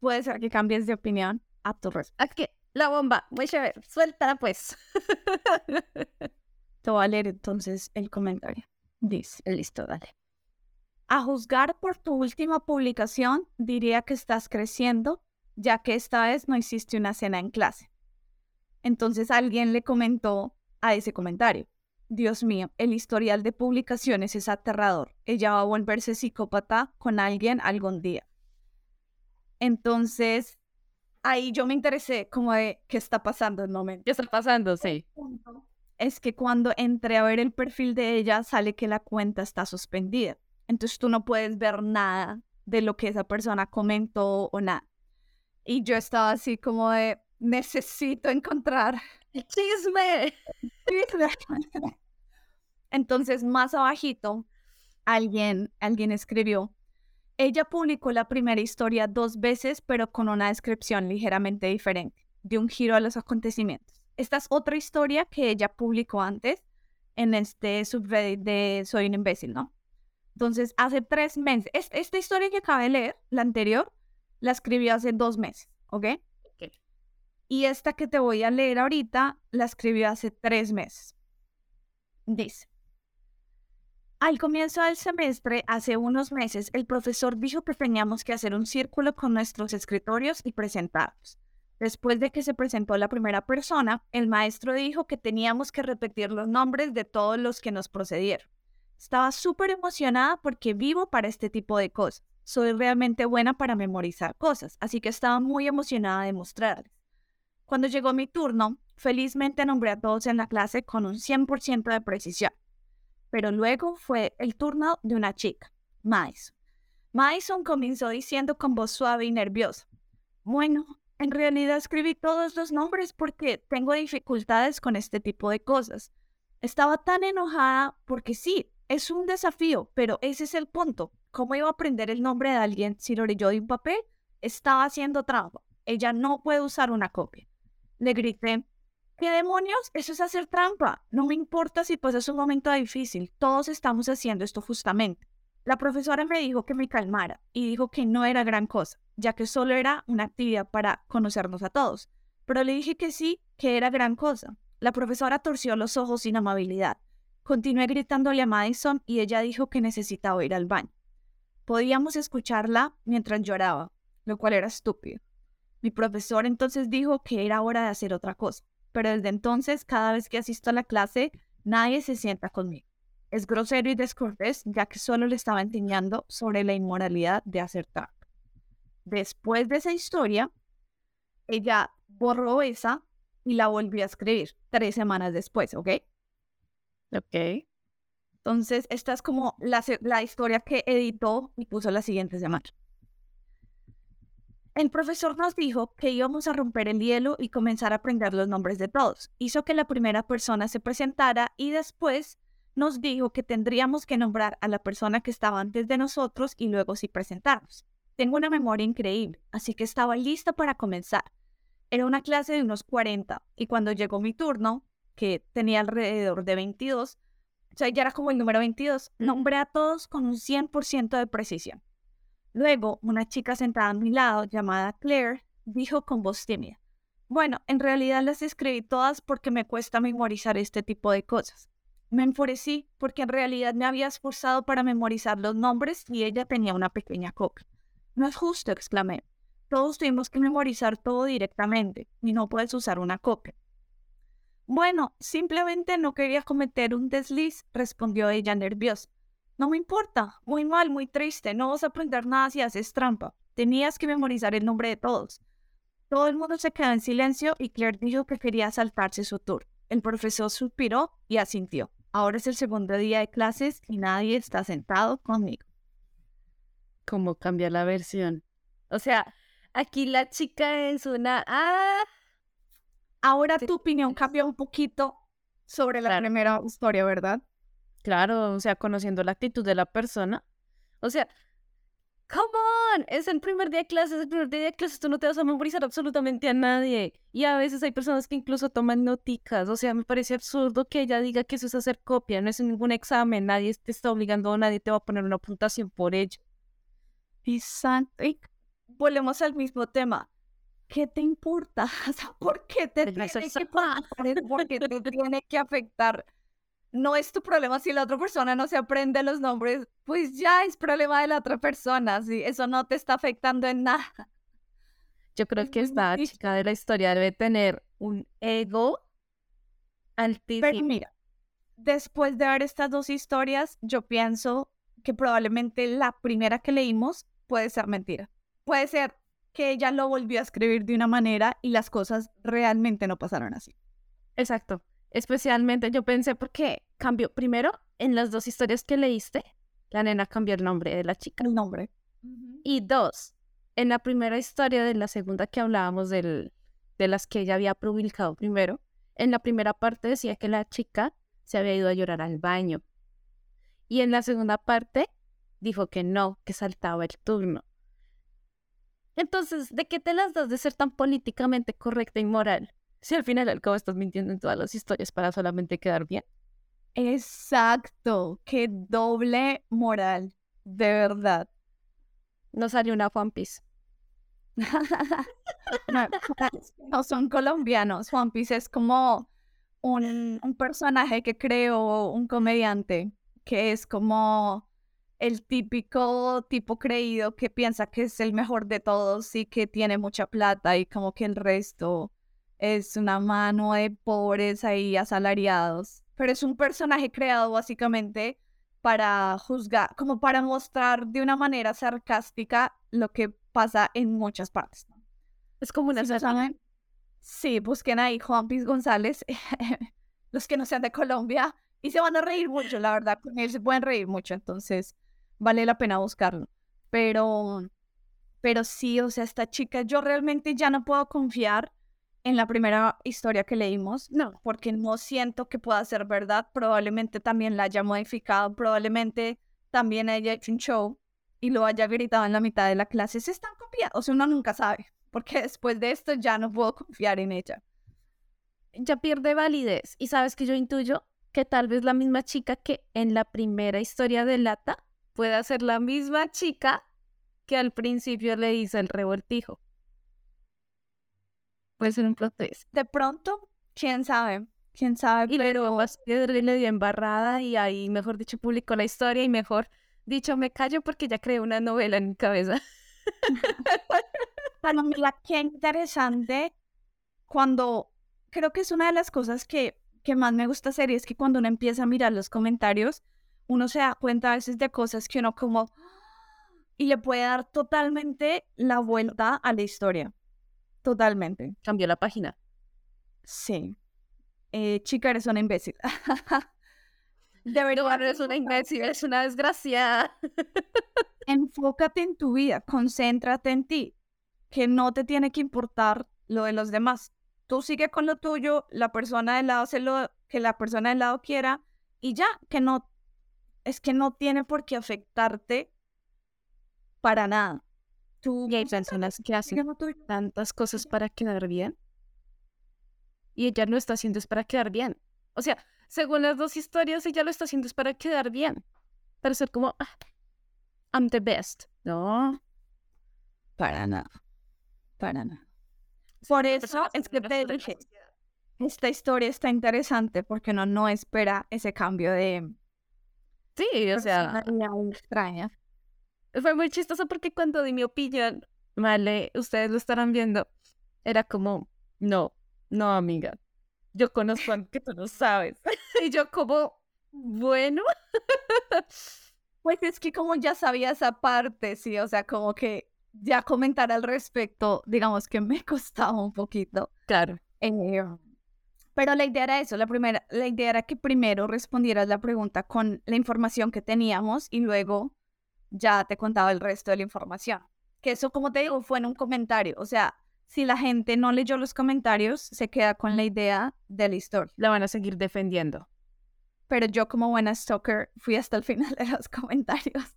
puede ser que cambies de opinión a tu Aquí, la bomba, voy a ver, suéltala pues. Te voy a leer entonces el comentario. Dice, listo, dale. A juzgar por tu última publicación, diría que estás creciendo, ya que esta vez no hiciste una cena en clase. Entonces alguien le comentó a ese comentario, Dios mío, el historial de publicaciones es aterrador. Ella va a volverse psicópata con alguien algún día. Entonces, ahí yo me interesé como de qué está pasando en el momento. ¿Qué está pasando? Sí es que cuando entré a ver el perfil de ella sale que la cuenta está suspendida. Entonces tú no puedes ver nada de lo que esa persona comentó o nada. Y yo estaba así como de, necesito encontrar chisme. Entonces más abajito, alguien, alguien escribió, ella publicó la primera historia dos veces, pero con una descripción ligeramente diferente, de un giro a los acontecimientos. Esta es otra historia que ella publicó antes en este subreddit de Soy un imbécil, ¿no? Entonces, hace tres meses, esta historia que acabé de leer, la anterior, la escribió hace dos meses, ¿ok? Y esta que te voy a leer ahorita, la escribió hace tres meses. Dice, al comienzo del semestre, hace unos meses, el profesor dijo que teníamos que hacer un círculo con nuestros escritorios y presentarlos. Después de que se presentó la primera persona, el maestro dijo que teníamos que repetir los nombres de todos los que nos procedieron. Estaba súper emocionada porque vivo para este tipo de cosas. Soy realmente buena para memorizar cosas, así que estaba muy emocionada de mostrarles. Cuando llegó mi turno, felizmente nombré a todos en la clase con un 100% de precisión. Pero luego fue el turno de una chica, Maison. Maison comenzó diciendo con voz suave y nerviosa, bueno, en realidad escribí todos los nombres porque tengo dificultades con este tipo de cosas. Estaba tan enojada porque sí, es un desafío, pero ese es el punto. ¿Cómo iba a aprender el nombre de alguien si lo leyó de un papel? Estaba haciendo trampa. Ella no puede usar una copia. Le grité, ¿qué demonios? Eso es hacer trampa. No me importa si es un momento difícil. Todos estamos haciendo esto justamente. La profesora me dijo que me calmara y dijo que no era gran cosa, ya que solo era una actividad para conocernos a todos. Pero le dije que sí, que era gran cosa. La profesora torció los ojos sin amabilidad. Continué gritándole a Madison y ella dijo que necesitaba ir al baño. Podíamos escucharla mientras lloraba, lo cual era estúpido. Mi profesor entonces dijo que era hora de hacer otra cosa, pero desde entonces, cada vez que asisto a la clase, nadie se sienta conmigo. Es grosero y descortés, ya que solo le estaba enseñando sobre la inmoralidad de hacer trampa. Después de esa historia, ella borró esa y la volvió a escribir tres semanas después, ¿ok? Ok. Entonces, esta es como la, la historia que editó y puso la siguiente semana. El profesor nos dijo que íbamos a romper el hielo y comenzar a aprender los nombres de todos. Hizo que la primera persona se presentara y después nos dijo que tendríamos que nombrar a la persona que estaba antes de nosotros y luego sí presentarnos. Tengo una memoria increíble, así que estaba lista para comenzar. Era una clase de unos 40 y cuando llegó mi turno, que tenía alrededor de 22, o sea, ya era como el número 22, nombré a todos con un 100% de precisión. Luego, una chica sentada a mi lado, llamada Claire, dijo con voz tímida, bueno, en realidad las escribí todas porque me cuesta memorizar este tipo de cosas. Me enfurecí porque en realidad me había esforzado para memorizar los nombres y ella tenía una pequeña copia. No es justo, exclamé. Todos tuvimos que memorizar todo directamente y no puedes usar una copia. Bueno, simplemente no quería cometer un desliz, respondió ella nerviosa. No me importa, muy mal, muy triste, no vas a aprender nada si haces trampa. Tenías que memorizar el nombre de todos. Todo el mundo se quedó en silencio y Claire dijo que quería saltarse su tour. El profesor suspiró y asintió. Ahora es el segundo día de clases y nadie está sentado conmigo. ¿Cómo cambia la versión? O sea, aquí la chica es una... ¡Ah! Ahora tu opinión cambia un poquito sobre la primera historia, ¿verdad? Claro, o sea, conociendo la actitud de la persona. O sea, come on, es el primer día de clases, es el primer día de clases, tú no te vas a memorizar absolutamente a nadie. Y a veces hay personas que incluso toman noticas, o sea, me parece absurdo que ella diga que eso es hacer copia, no es ningún examen, nadie te está obligando, nadie te va a poner una puntuación por ello. Exacto. Y volvemos al mismo tema. ¿Qué te importa? ¿Por qué te tiene que, ¿Por qué te tiene que afectar no es tu problema si la otra persona no se aprende los nombres, pues ya es problema de la otra persona, eso no te está afectando en nada. Yo creo que esta chica de la historia debe tener un ego altísimo. Pero mira, después de ver estas dos historias, yo pienso que probablemente la primera que leímos puede ser mentira. Puede ser que ella lo volvió a escribir de una manera y las cosas realmente no pasaron así. Exacto. Especialmente yo pensé porque cambió, primero, en las dos historias que leíste, la nena cambió el nombre de la chica. El nombre. Y dos, en la primera historia de la segunda que hablábamos del, de las que ella había publicado primero, en la primera parte decía que la chica se había ido a llorar al baño. Y en la segunda parte dijo que no, que saltaba el turno. Entonces, ¿de qué te las das de ser tan políticamente correcta y moral? Si al final al cabo estás mintiendo en todas las historias para solamente quedar bien. Exacto, qué doble moral, de verdad. No salió una One Piece. no, son colombianos. One Piece es como un, un personaje que creó un comediante, que es como el típico tipo creído que piensa que es el mejor de todos y que tiene mucha plata y como que el resto es una mano de pobres ahí asalariados, pero es un personaje creado básicamente para juzgar, como para mostrar de una manera sarcástica lo que pasa en muchas partes. Es como una... ¿Sí, sí, busquen ahí Juan Piz González, los que no sean de Colombia, y se van a reír mucho, la verdad, con él se pueden reír mucho, entonces vale la pena buscarlo. Pero, pero sí, o sea, esta chica, yo realmente ya no puedo confiar en la primera historia que leímos, no, porque no siento que pueda ser verdad. Probablemente también la haya modificado, probablemente también haya hecho un show y lo haya gritado en la mitad de la clase. Se están copiando, o sea, uno nunca sabe, porque después de esto ya no puedo confiar en ella. Ya pierde validez. Y sabes que yo intuyo que tal vez la misma chica que en la primera historia de Lata pueda ser la misma chica que al principio le hizo el revoltijo. Puede ser un plot De pronto, quién sabe. quién sabe, Y pero le dio embarrada y ahí, mejor dicho, publicó la historia y mejor dicho, me callo porque ya creé una novela en mi cabeza. Pero mira, qué interesante cuando creo que es una de las cosas que, que más me gusta hacer y es que cuando uno empieza a mirar los comentarios, uno se da cuenta a veces de cosas que uno como y le puede dar totalmente la vuelta a la historia. Totalmente. Cambió la página. Sí. Eh, chica, eres una imbécil. De verdad, no es una imbécil, es una desgraciada. enfócate en tu vida, concéntrate en ti, que no te tiene que importar lo de los demás. Tú sigue con lo tuyo, la persona del lado hace lo que la persona del lado quiera y ya, que no, es que no tiene por qué afectarte para nada. Tú Y hay personas que hacen tantas cosas para quedar bien. Y ella no está haciendo es para quedar bien. O sea, según las dos historias, ella lo está haciendo es para quedar bien. Para ser como, "Ah, I'm the best. No. Para nada. Para nada. Por eso es que te dije, esta historia está interesante porque uno no espera ese cambio de Sí, o sea, extraña. Fue muy chistoso porque cuando di mi opinión, vale, ustedes lo estarán viendo, era como, no, no, amiga, yo conozco a que tú no sabes. y yo como, bueno, Pues es que como ya sabía esa parte, sí, o sea, como que ya comentar al respecto, digamos que me costaba un poquito. claro, Eh, pero la idea era eso, la primera, la idea era que primero respondieras la pregunta con la información que teníamos y luego ya te contaba el resto de la información. Que eso, como te digo, fue en un comentario. O sea, si la gente no leyó los comentarios, se queda con la idea de la historia. la van a seguir defendiendo. Pero yo como buena stalker fui hasta el final de los comentarios.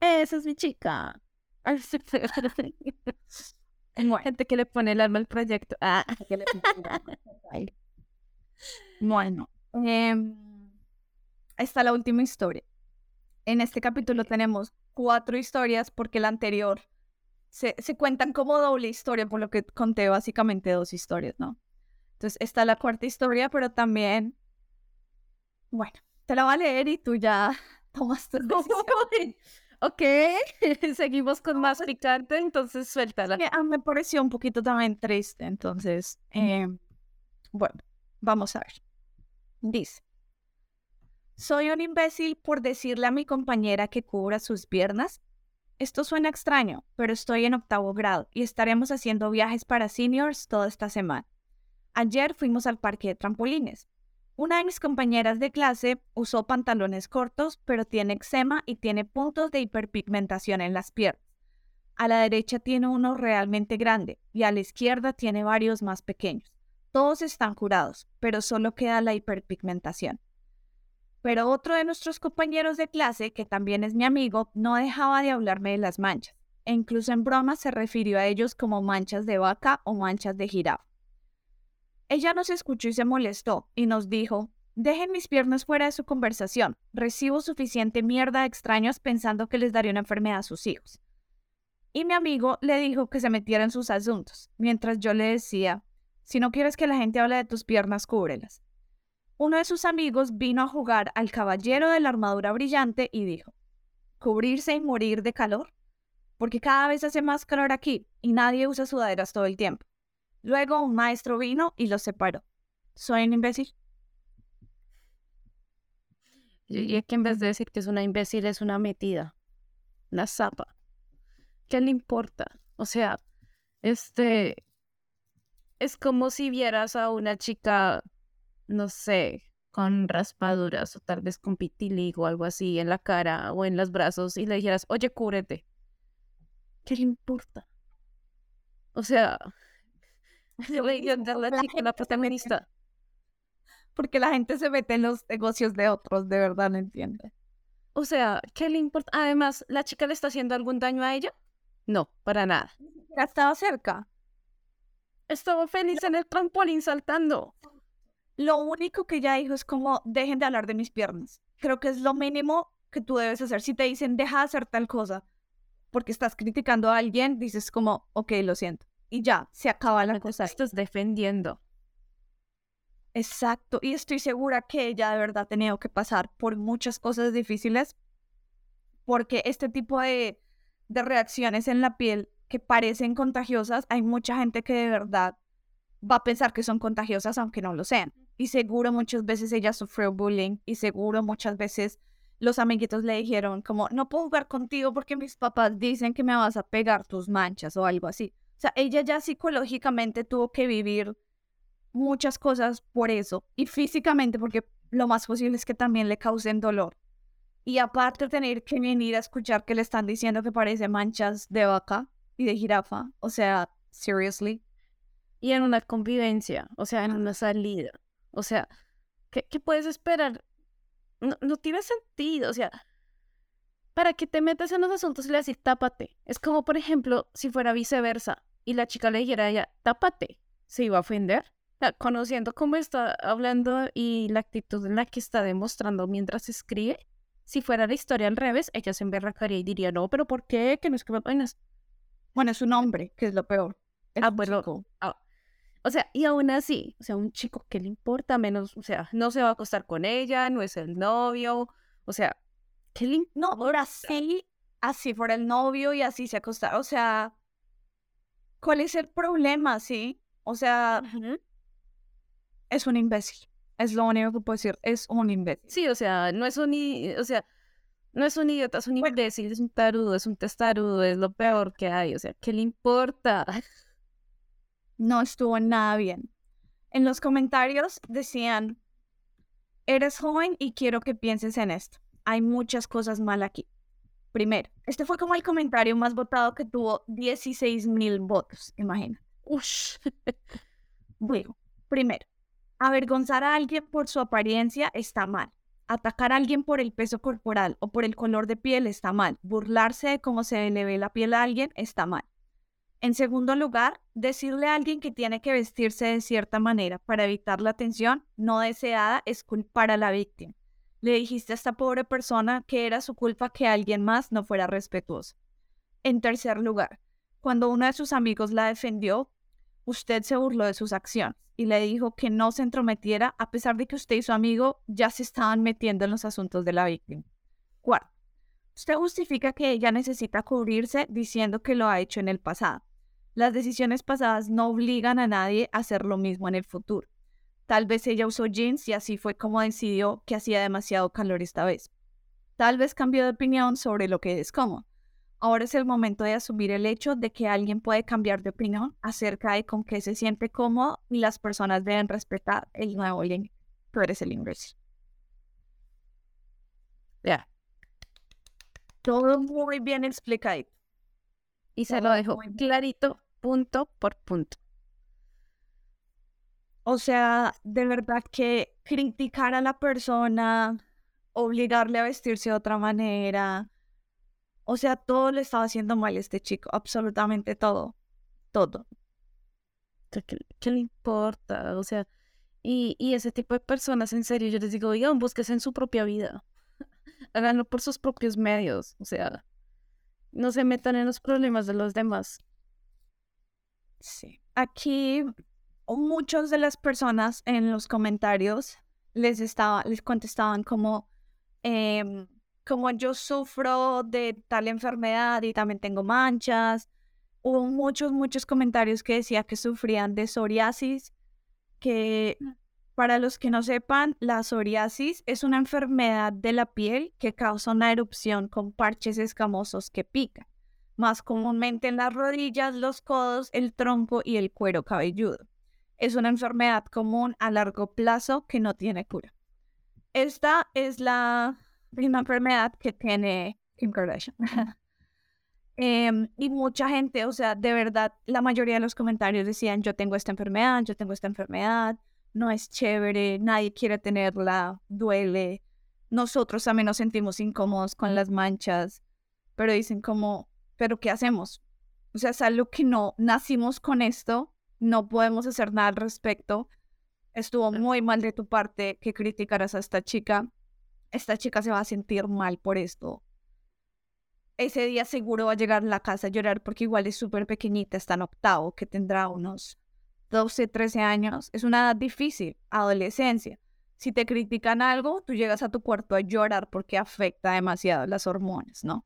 Esa es mi chica. Bueno, Gente que le pone el alma al proyecto. Ah. Bueno, em, está la última historia. En este capítulo tenemos cuatro historias porque la anterior se, se cuentan como doble historia, por lo que conté básicamente dos historias, ¿no? Entonces está la cuarta historia, pero también, bueno, te la voy a leer y tú ya tomas tu decisión. ok, seguimos con más picante, entonces suéltala. que a mí me pareció un poquito también triste, entonces, eh, bueno, vamos a ver. Dice, soy un imbécil por decirle a mi compañera que cubra sus piernas. Esto suena extraño, pero estoy en octavo grado y estaremos haciendo viajes para seniors toda esta semana. Ayer fuimos al parque de trampolines. Una de mis compañeras de clase usó pantalones cortos, pero tiene eczema y tiene puntos de hiperpigmentación en las piernas. A la derecha tiene uno realmente grande y a la izquierda tiene varios más pequeños. Todos están curados, pero solo queda la hiperpigmentación. Pero otro de nuestros compañeros de clase, que también es mi amigo, no dejaba de hablarme de las manchas, e incluso en broma se refirió a ellos como manchas de vaca o manchas de jirafa. Ella nos escuchó y se molestó, y nos dijo, dejen mis piernas fuera de su conversación, recibo suficiente mierda de extraños pensando que les daría una enfermedad a sus hijos. Y mi amigo le dijo que se metiera en sus asuntos, mientras yo le decía, si no quieres que la gente hable de tus piernas, cúbrelas. Uno de sus amigos vino a jugar al caballero de la armadura brillante y dijo, ¿cubrirse y morir de calor? Porque cada vez hace más calor aquí y nadie usa sudaderas todo el tiempo. Luego un maestro vino y los separó. ¿Soy un imbécil? Yo diría que en vez de decir que es una imbécil, es una metida, una zapa. ¿Qué le importa? O sea, este, es como si vieras a una chica, no sé, con raspaduras o tal vez con pitiligo o algo así en la cara o en los brazos y le dijeras, oye, cúbrete. ¿Qué le importa? O sea, yo le digo a la chica, la protagonista. Porque la gente se mete en los negocios de otros, de verdad no entiendo. O sea, ¿qué le importa? Además, ¿la chica le está haciendo algún daño a ella? No, para nada. Ya estaba cerca. Estaba feliz en el trampolín saltando. Lo único que ella dijo es como, dejen de hablar de mis piernas. Creo que es lo mínimo que tú debes hacer. Si te dicen, deja de hacer tal cosa, porque estás criticando a alguien, dices como, ok, lo siento. Y ya, se acaba la cosa. Estás defendiendo. Exacto, y estoy segura que ella de verdad ha tenido que pasar por muchas cosas difíciles porque este tipo de, de reacciones en la piel que parecen contagiosas, hay mucha gente que de verdad va a pensar que son contagiosas aunque no lo sean. Y seguro muchas veces ella sufrió bullying y seguro muchas veces los amiguitos le dijeron como, no puedo jugar contigo porque mis papás dicen que me vas a pegar tus manchas o algo así. O sea, ella ya psicológicamente tuvo que vivir muchas cosas por eso y físicamente porque lo más posible es que también le causen dolor. Y aparte tener que venir a escuchar que le están diciendo que parece manchas de vaca y de jirafa, o sea, seriously. Y en una convivencia, o sea, en una salida. O sea, ¿qué, qué puedes esperar? No, no, tiene sentido, o sea, ¿para qué te metes en los asuntos y le decís tápate? Es como, por ejemplo, si fuera viceversa y la chica le dijera a ella, tápate, ¿se iba a ofender? conociendo cómo está hablando y la actitud en la que está demostrando mientras escribe, si fuera la historia al revés, ella se emberracaría y diría, no, pero ¿por qué? Que no es que me. Bueno, es un hombre, que es lo peor. ah, bueno. Ah, o sea, y aún así, o sea, un chico que le importa menos, o sea, no se va a acostar con ella, no es el novio, o sea, ¿qué le No, ahora sí, así fuera el novio y así se acostara, o sea, ¿cuál es el problema, sí? O sea, es un imbécil. Es lo único que puedo decir, es un imbécil. Sí, o sea, no es un, o sea, no es un idiota, es un imbécil, es un tarudo, es un testarudo, es lo peor que hay, o sea, ¿qué le importa? No estuvo nada bien. En los comentarios decían, eres joven y quiero que pienses en esto. Hay muchas cosas mal aquí. Primero, este fue como el comentario más votado que tuvo 16 mil votos, imagina. Ush. Bueno, primero, Avergonzar a alguien por su apariencia está mal. Atacar a alguien por el peso corporal o por el color de piel está mal. Burlarse de cómo se le ve la piel a alguien está mal. En segundo lugar, decirle a alguien que tiene que vestirse de cierta manera para evitar la atención no deseada es culpar a la víctima. Le dijiste a esta pobre persona que era su culpa que alguien más no fuera respetuoso. En tercer lugar, cuando uno de sus amigos la defendió, usted se burló de sus acciones y le dijo que no se entrometiera a pesar de que usted y su amigo ya se estaban metiendo en los asuntos de la víctima. Cuarto, usted justifica que ella necesita cubrirse diciendo que lo ha hecho en el pasado. Las decisiones pasadas no obligan a nadie a hacer lo mismo en el futuro. Tal vez ella usó jeans y así fue como decidió que hacía demasiado calor esta vez. Tal vez cambió de opinión sobre lo que es cómodo. Ahora es el momento de asumir el hecho de que alguien puede cambiar de opinión acerca de con qué se siente cómodo y las personas deben respetar el nuevo link. Tú eres el imbécil. Ya. Todo muy bien explicado. Y se lo dejo clarito, punto por punto. O sea, de verdad que criticar a la persona, obligarle a vestirse de otra manera, o sea, todo le estaba haciendo mal a este chico, absolutamente todo, todo. ¿Qué, le importa? O sea, y, y, ese tipo de personas, en serio, yo les digo, oigan, búsquense en su propia vida. Háganlo por sus propios medios. O sea, no se metan en los problemas de los demás. Sí. Aquí, muchas de las personas en los comentarios les, estaba, les contestaban como, eh, como yo sufro de tal enfermedad y también tengo manchas, hubo muchos, muchos comentarios que decía que sufrían de psoriasis, que mm. Para los que no sepan, la psoriasis es una enfermedad de la piel que causa una erupción con parches escamosos que pican, más comúnmente en las rodillas, los codos, el tronco y el cuero cabelludo. Es una enfermedad común a largo plazo que no tiene cura. Esta es la una enfermedad que tiene Kim Kardashian. Em, y mucha gente, o sea, de verdad, la mayoría de los comentarios decían, yo tengo esta enfermedad, yo tengo esta enfermedad, no es chévere, nadie quiere tenerla, duele. Nosotros también nos sentimos incómodos con las manchas, pero dicen como, pero ¿qué hacemos? O sea, es algo que no nacimos con esto, no podemos hacer nada al respecto. Estuvo muy mal de tu parte que criticaras a esta chica esta chica se va a sentir mal por esto. Ese día seguro va a llegar a la casa a llorar porque igual es súper pequeñita, está en octavo, que tendrá unos 12, 13 años, es una edad difícil, adolescencia. Si te critican algo, tú llegas a tu cuarto a llorar porque afecta demasiado las hormonas, ¿no?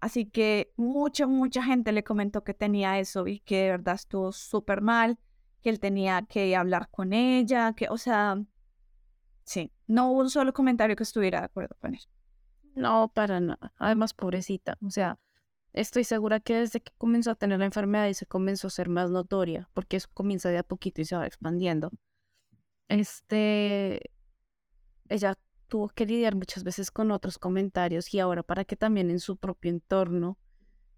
Así que mucha, mucha gente le comentó que tenía eso y que de verdad estuvo súper mal, que él tenía que hablar con ella, que, o sea, sí, no hubo un solo comentario que estuviera de acuerdo con él. No, para nada. Además, pobrecita. O sea, estoy segura que desde que comenzó a tener la enfermedad y se comenzó a ser más notoria, porque eso comienza de a poquito y se va expandiendo. Este, ella tuvo que lidiar muchas veces con otros comentarios y ahora para que también en su propio entorno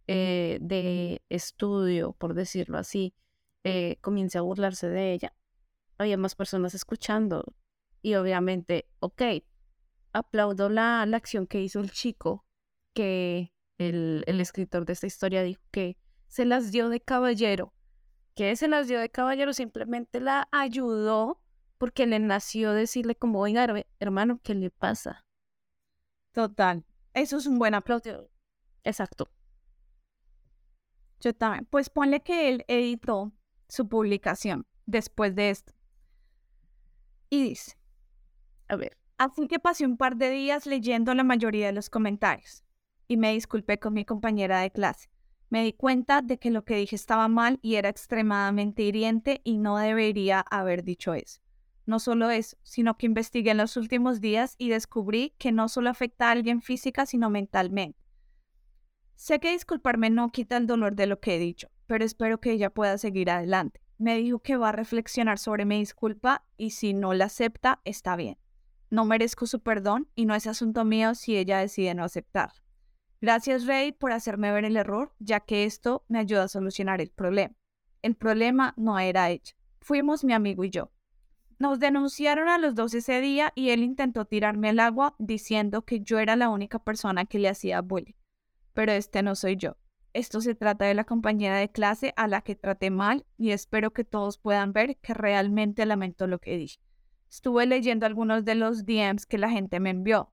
eh, de estudio, por decirlo así, eh, comience a burlarse de ella, había más personas escuchando y obviamente, ok, aplaudo la, la acción que hizo el chico, que el, el escritor de esta historia dijo que se las dio de caballero, que se las dio de caballero, simplemente la ayudó porque le nació decirle como, oiga, hermano, ¿qué le pasa? Total. Eso es un buen aplauso. Exacto. Yo también. Pues ponle que él editó su publicación después de esto. Y dice, a ver, así que pasé un par de días leyendo la mayoría de los comentarios y me disculpé con mi compañera de clase. Me di cuenta de que lo que dije estaba mal y era extremadamente hiriente y no debería haber dicho eso. No solo eso, sino que investigué en los últimos días y descubrí que no solo afecta a alguien física, sino mentalmente. Sé que disculparme no quita el dolor de lo que he dicho, pero espero que ella pueda seguir adelante. Me dijo que va a reflexionar sobre mi disculpa y si no la acepta, está bien. No merezco su perdón y no es asunto mío si ella decide no aceptar. Gracias, Rey, por hacerme ver el error, ya que esto me ayuda a solucionar el problema. El problema no era ella. Fuimos mi amigo y yo. Nos denunciaron a los dos ese día y él intentó tirarme al agua diciendo que yo era la única persona que le hacía bullying. Pero este no soy yo. Esto se trata de la compañera de clase a la que traté mal y espero que todos puedan ver que realmente lamento lo que dije. Estuve leyendo algunos de los DMs que la gente me envió.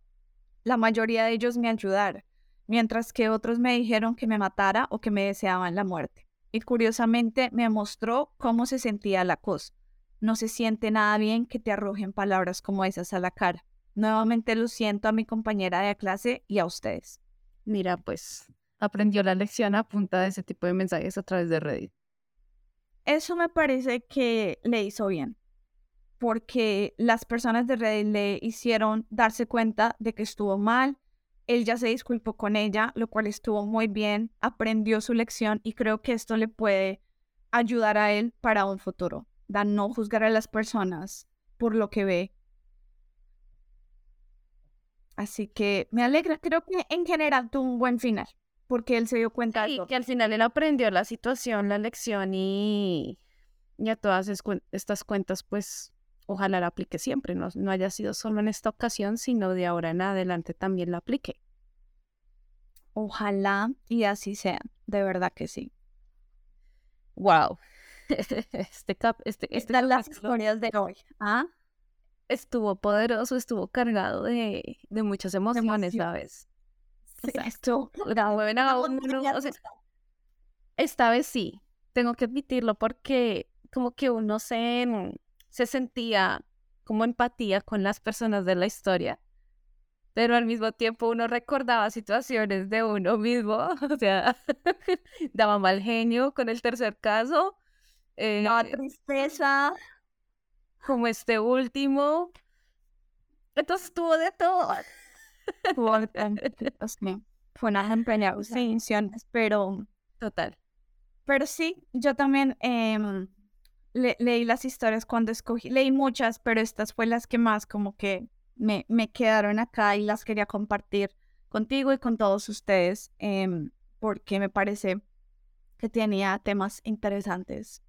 La mayoría de ellos me ayudaron, mientras que otros me dijeron que me matara o que me deseaban la muerte. Y curiosamente me mostró cómo se sentía la cosa. No se siente nada bien que te arrojen palabras como esas a la cara. Nuevamente lo siento a mi compañera de clase y a ustedes. Mira, pues aprendió la lección a punta de ese tipo de mensajes a través de Reddit. Eso me parece que le hizo bien, porque las personas de Reddit le hicieron darse cuenta de que estuvo mal. Él ya se disculpó con ella, lo cual estuvo muy bien, aprendió su lección y creo que esto le puede ayudar a él para un futuro da no juzgar a las personas por lo que ve. Así que me alegra, creo que en general tuvo un buen final, porque él se dio cuenta de que al final él aprendió la situación, la lección y, y a todas estas cuentas, pues ojalá la aplique siempre, no, no haya sido solo en esta ocasión, sino de ahora en adelante también la aplique. Ojalá y así sea, de verdad que sí. Wow, este cap, este, este las historias de hoy. ¿Ah? Estuvo poderoso, estuvo cargado de, de muchas emociones, ¿sabes? Sí, esto, esta vez sí, tengo que admitirlo porque como que uno se, se sentía como empatía con las personas de la historia, pero al mismo tiempo uno recordaba situaciones de uno mismo, o sea, daba mal genio con el tercer caso, eh, tristeza. Como este último. Entonces tuvo de todo. Fue una empeñadas, pero. Total. Pero sí, yo también em, leí las historias cuando escogí. Leí muchas, pero estas fue las que más como que me, me quedaron acá y las quería compartir contigo y con todos ustedes, em, porque me parece que tenía temas interesantes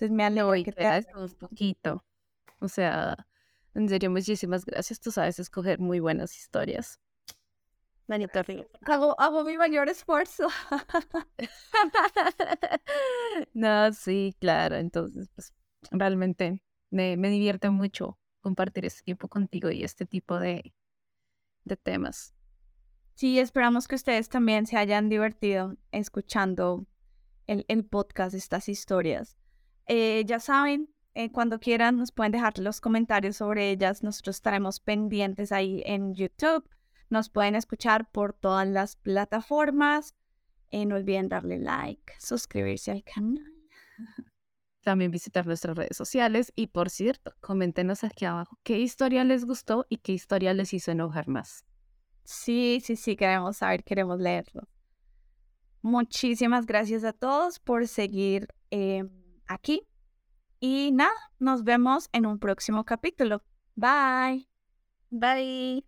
entonces me alegro que te un poquito. O sea, en serio, muchísimas gracias. Tú sabes escoger muy buenas historias. Manito Hago, hago mi mayor esfuerzo. no, sí, claro. Entonces, pues realmente me, me divierte mucho compartir este tiempo contigo y este tipo de, de temas. Sí, esperamos que ustedes también se hayan divertido escuchando el, el podcast, estas historias. Eh, ya saben, eh, cuando quieran nos pueden dejar los comentarios sobre ellas. Nosotros estaremos pendientes ahí en YouTube. Nos pueden escuchar por todas las plataformas. Eh, no olviden darle like, suscribirse al canal. También visitar nuestras redes sociales y por cierto, coméntenos aquí abajo qué historia les gustó y qué historia les hizo enojar más. Sí, sí, sí, queremos saber, queremos leerlo. Muchísimas gracias a todos por seguir em, aquí. Y nada, nos vemos en un próximo capítulo. Bye. Bye.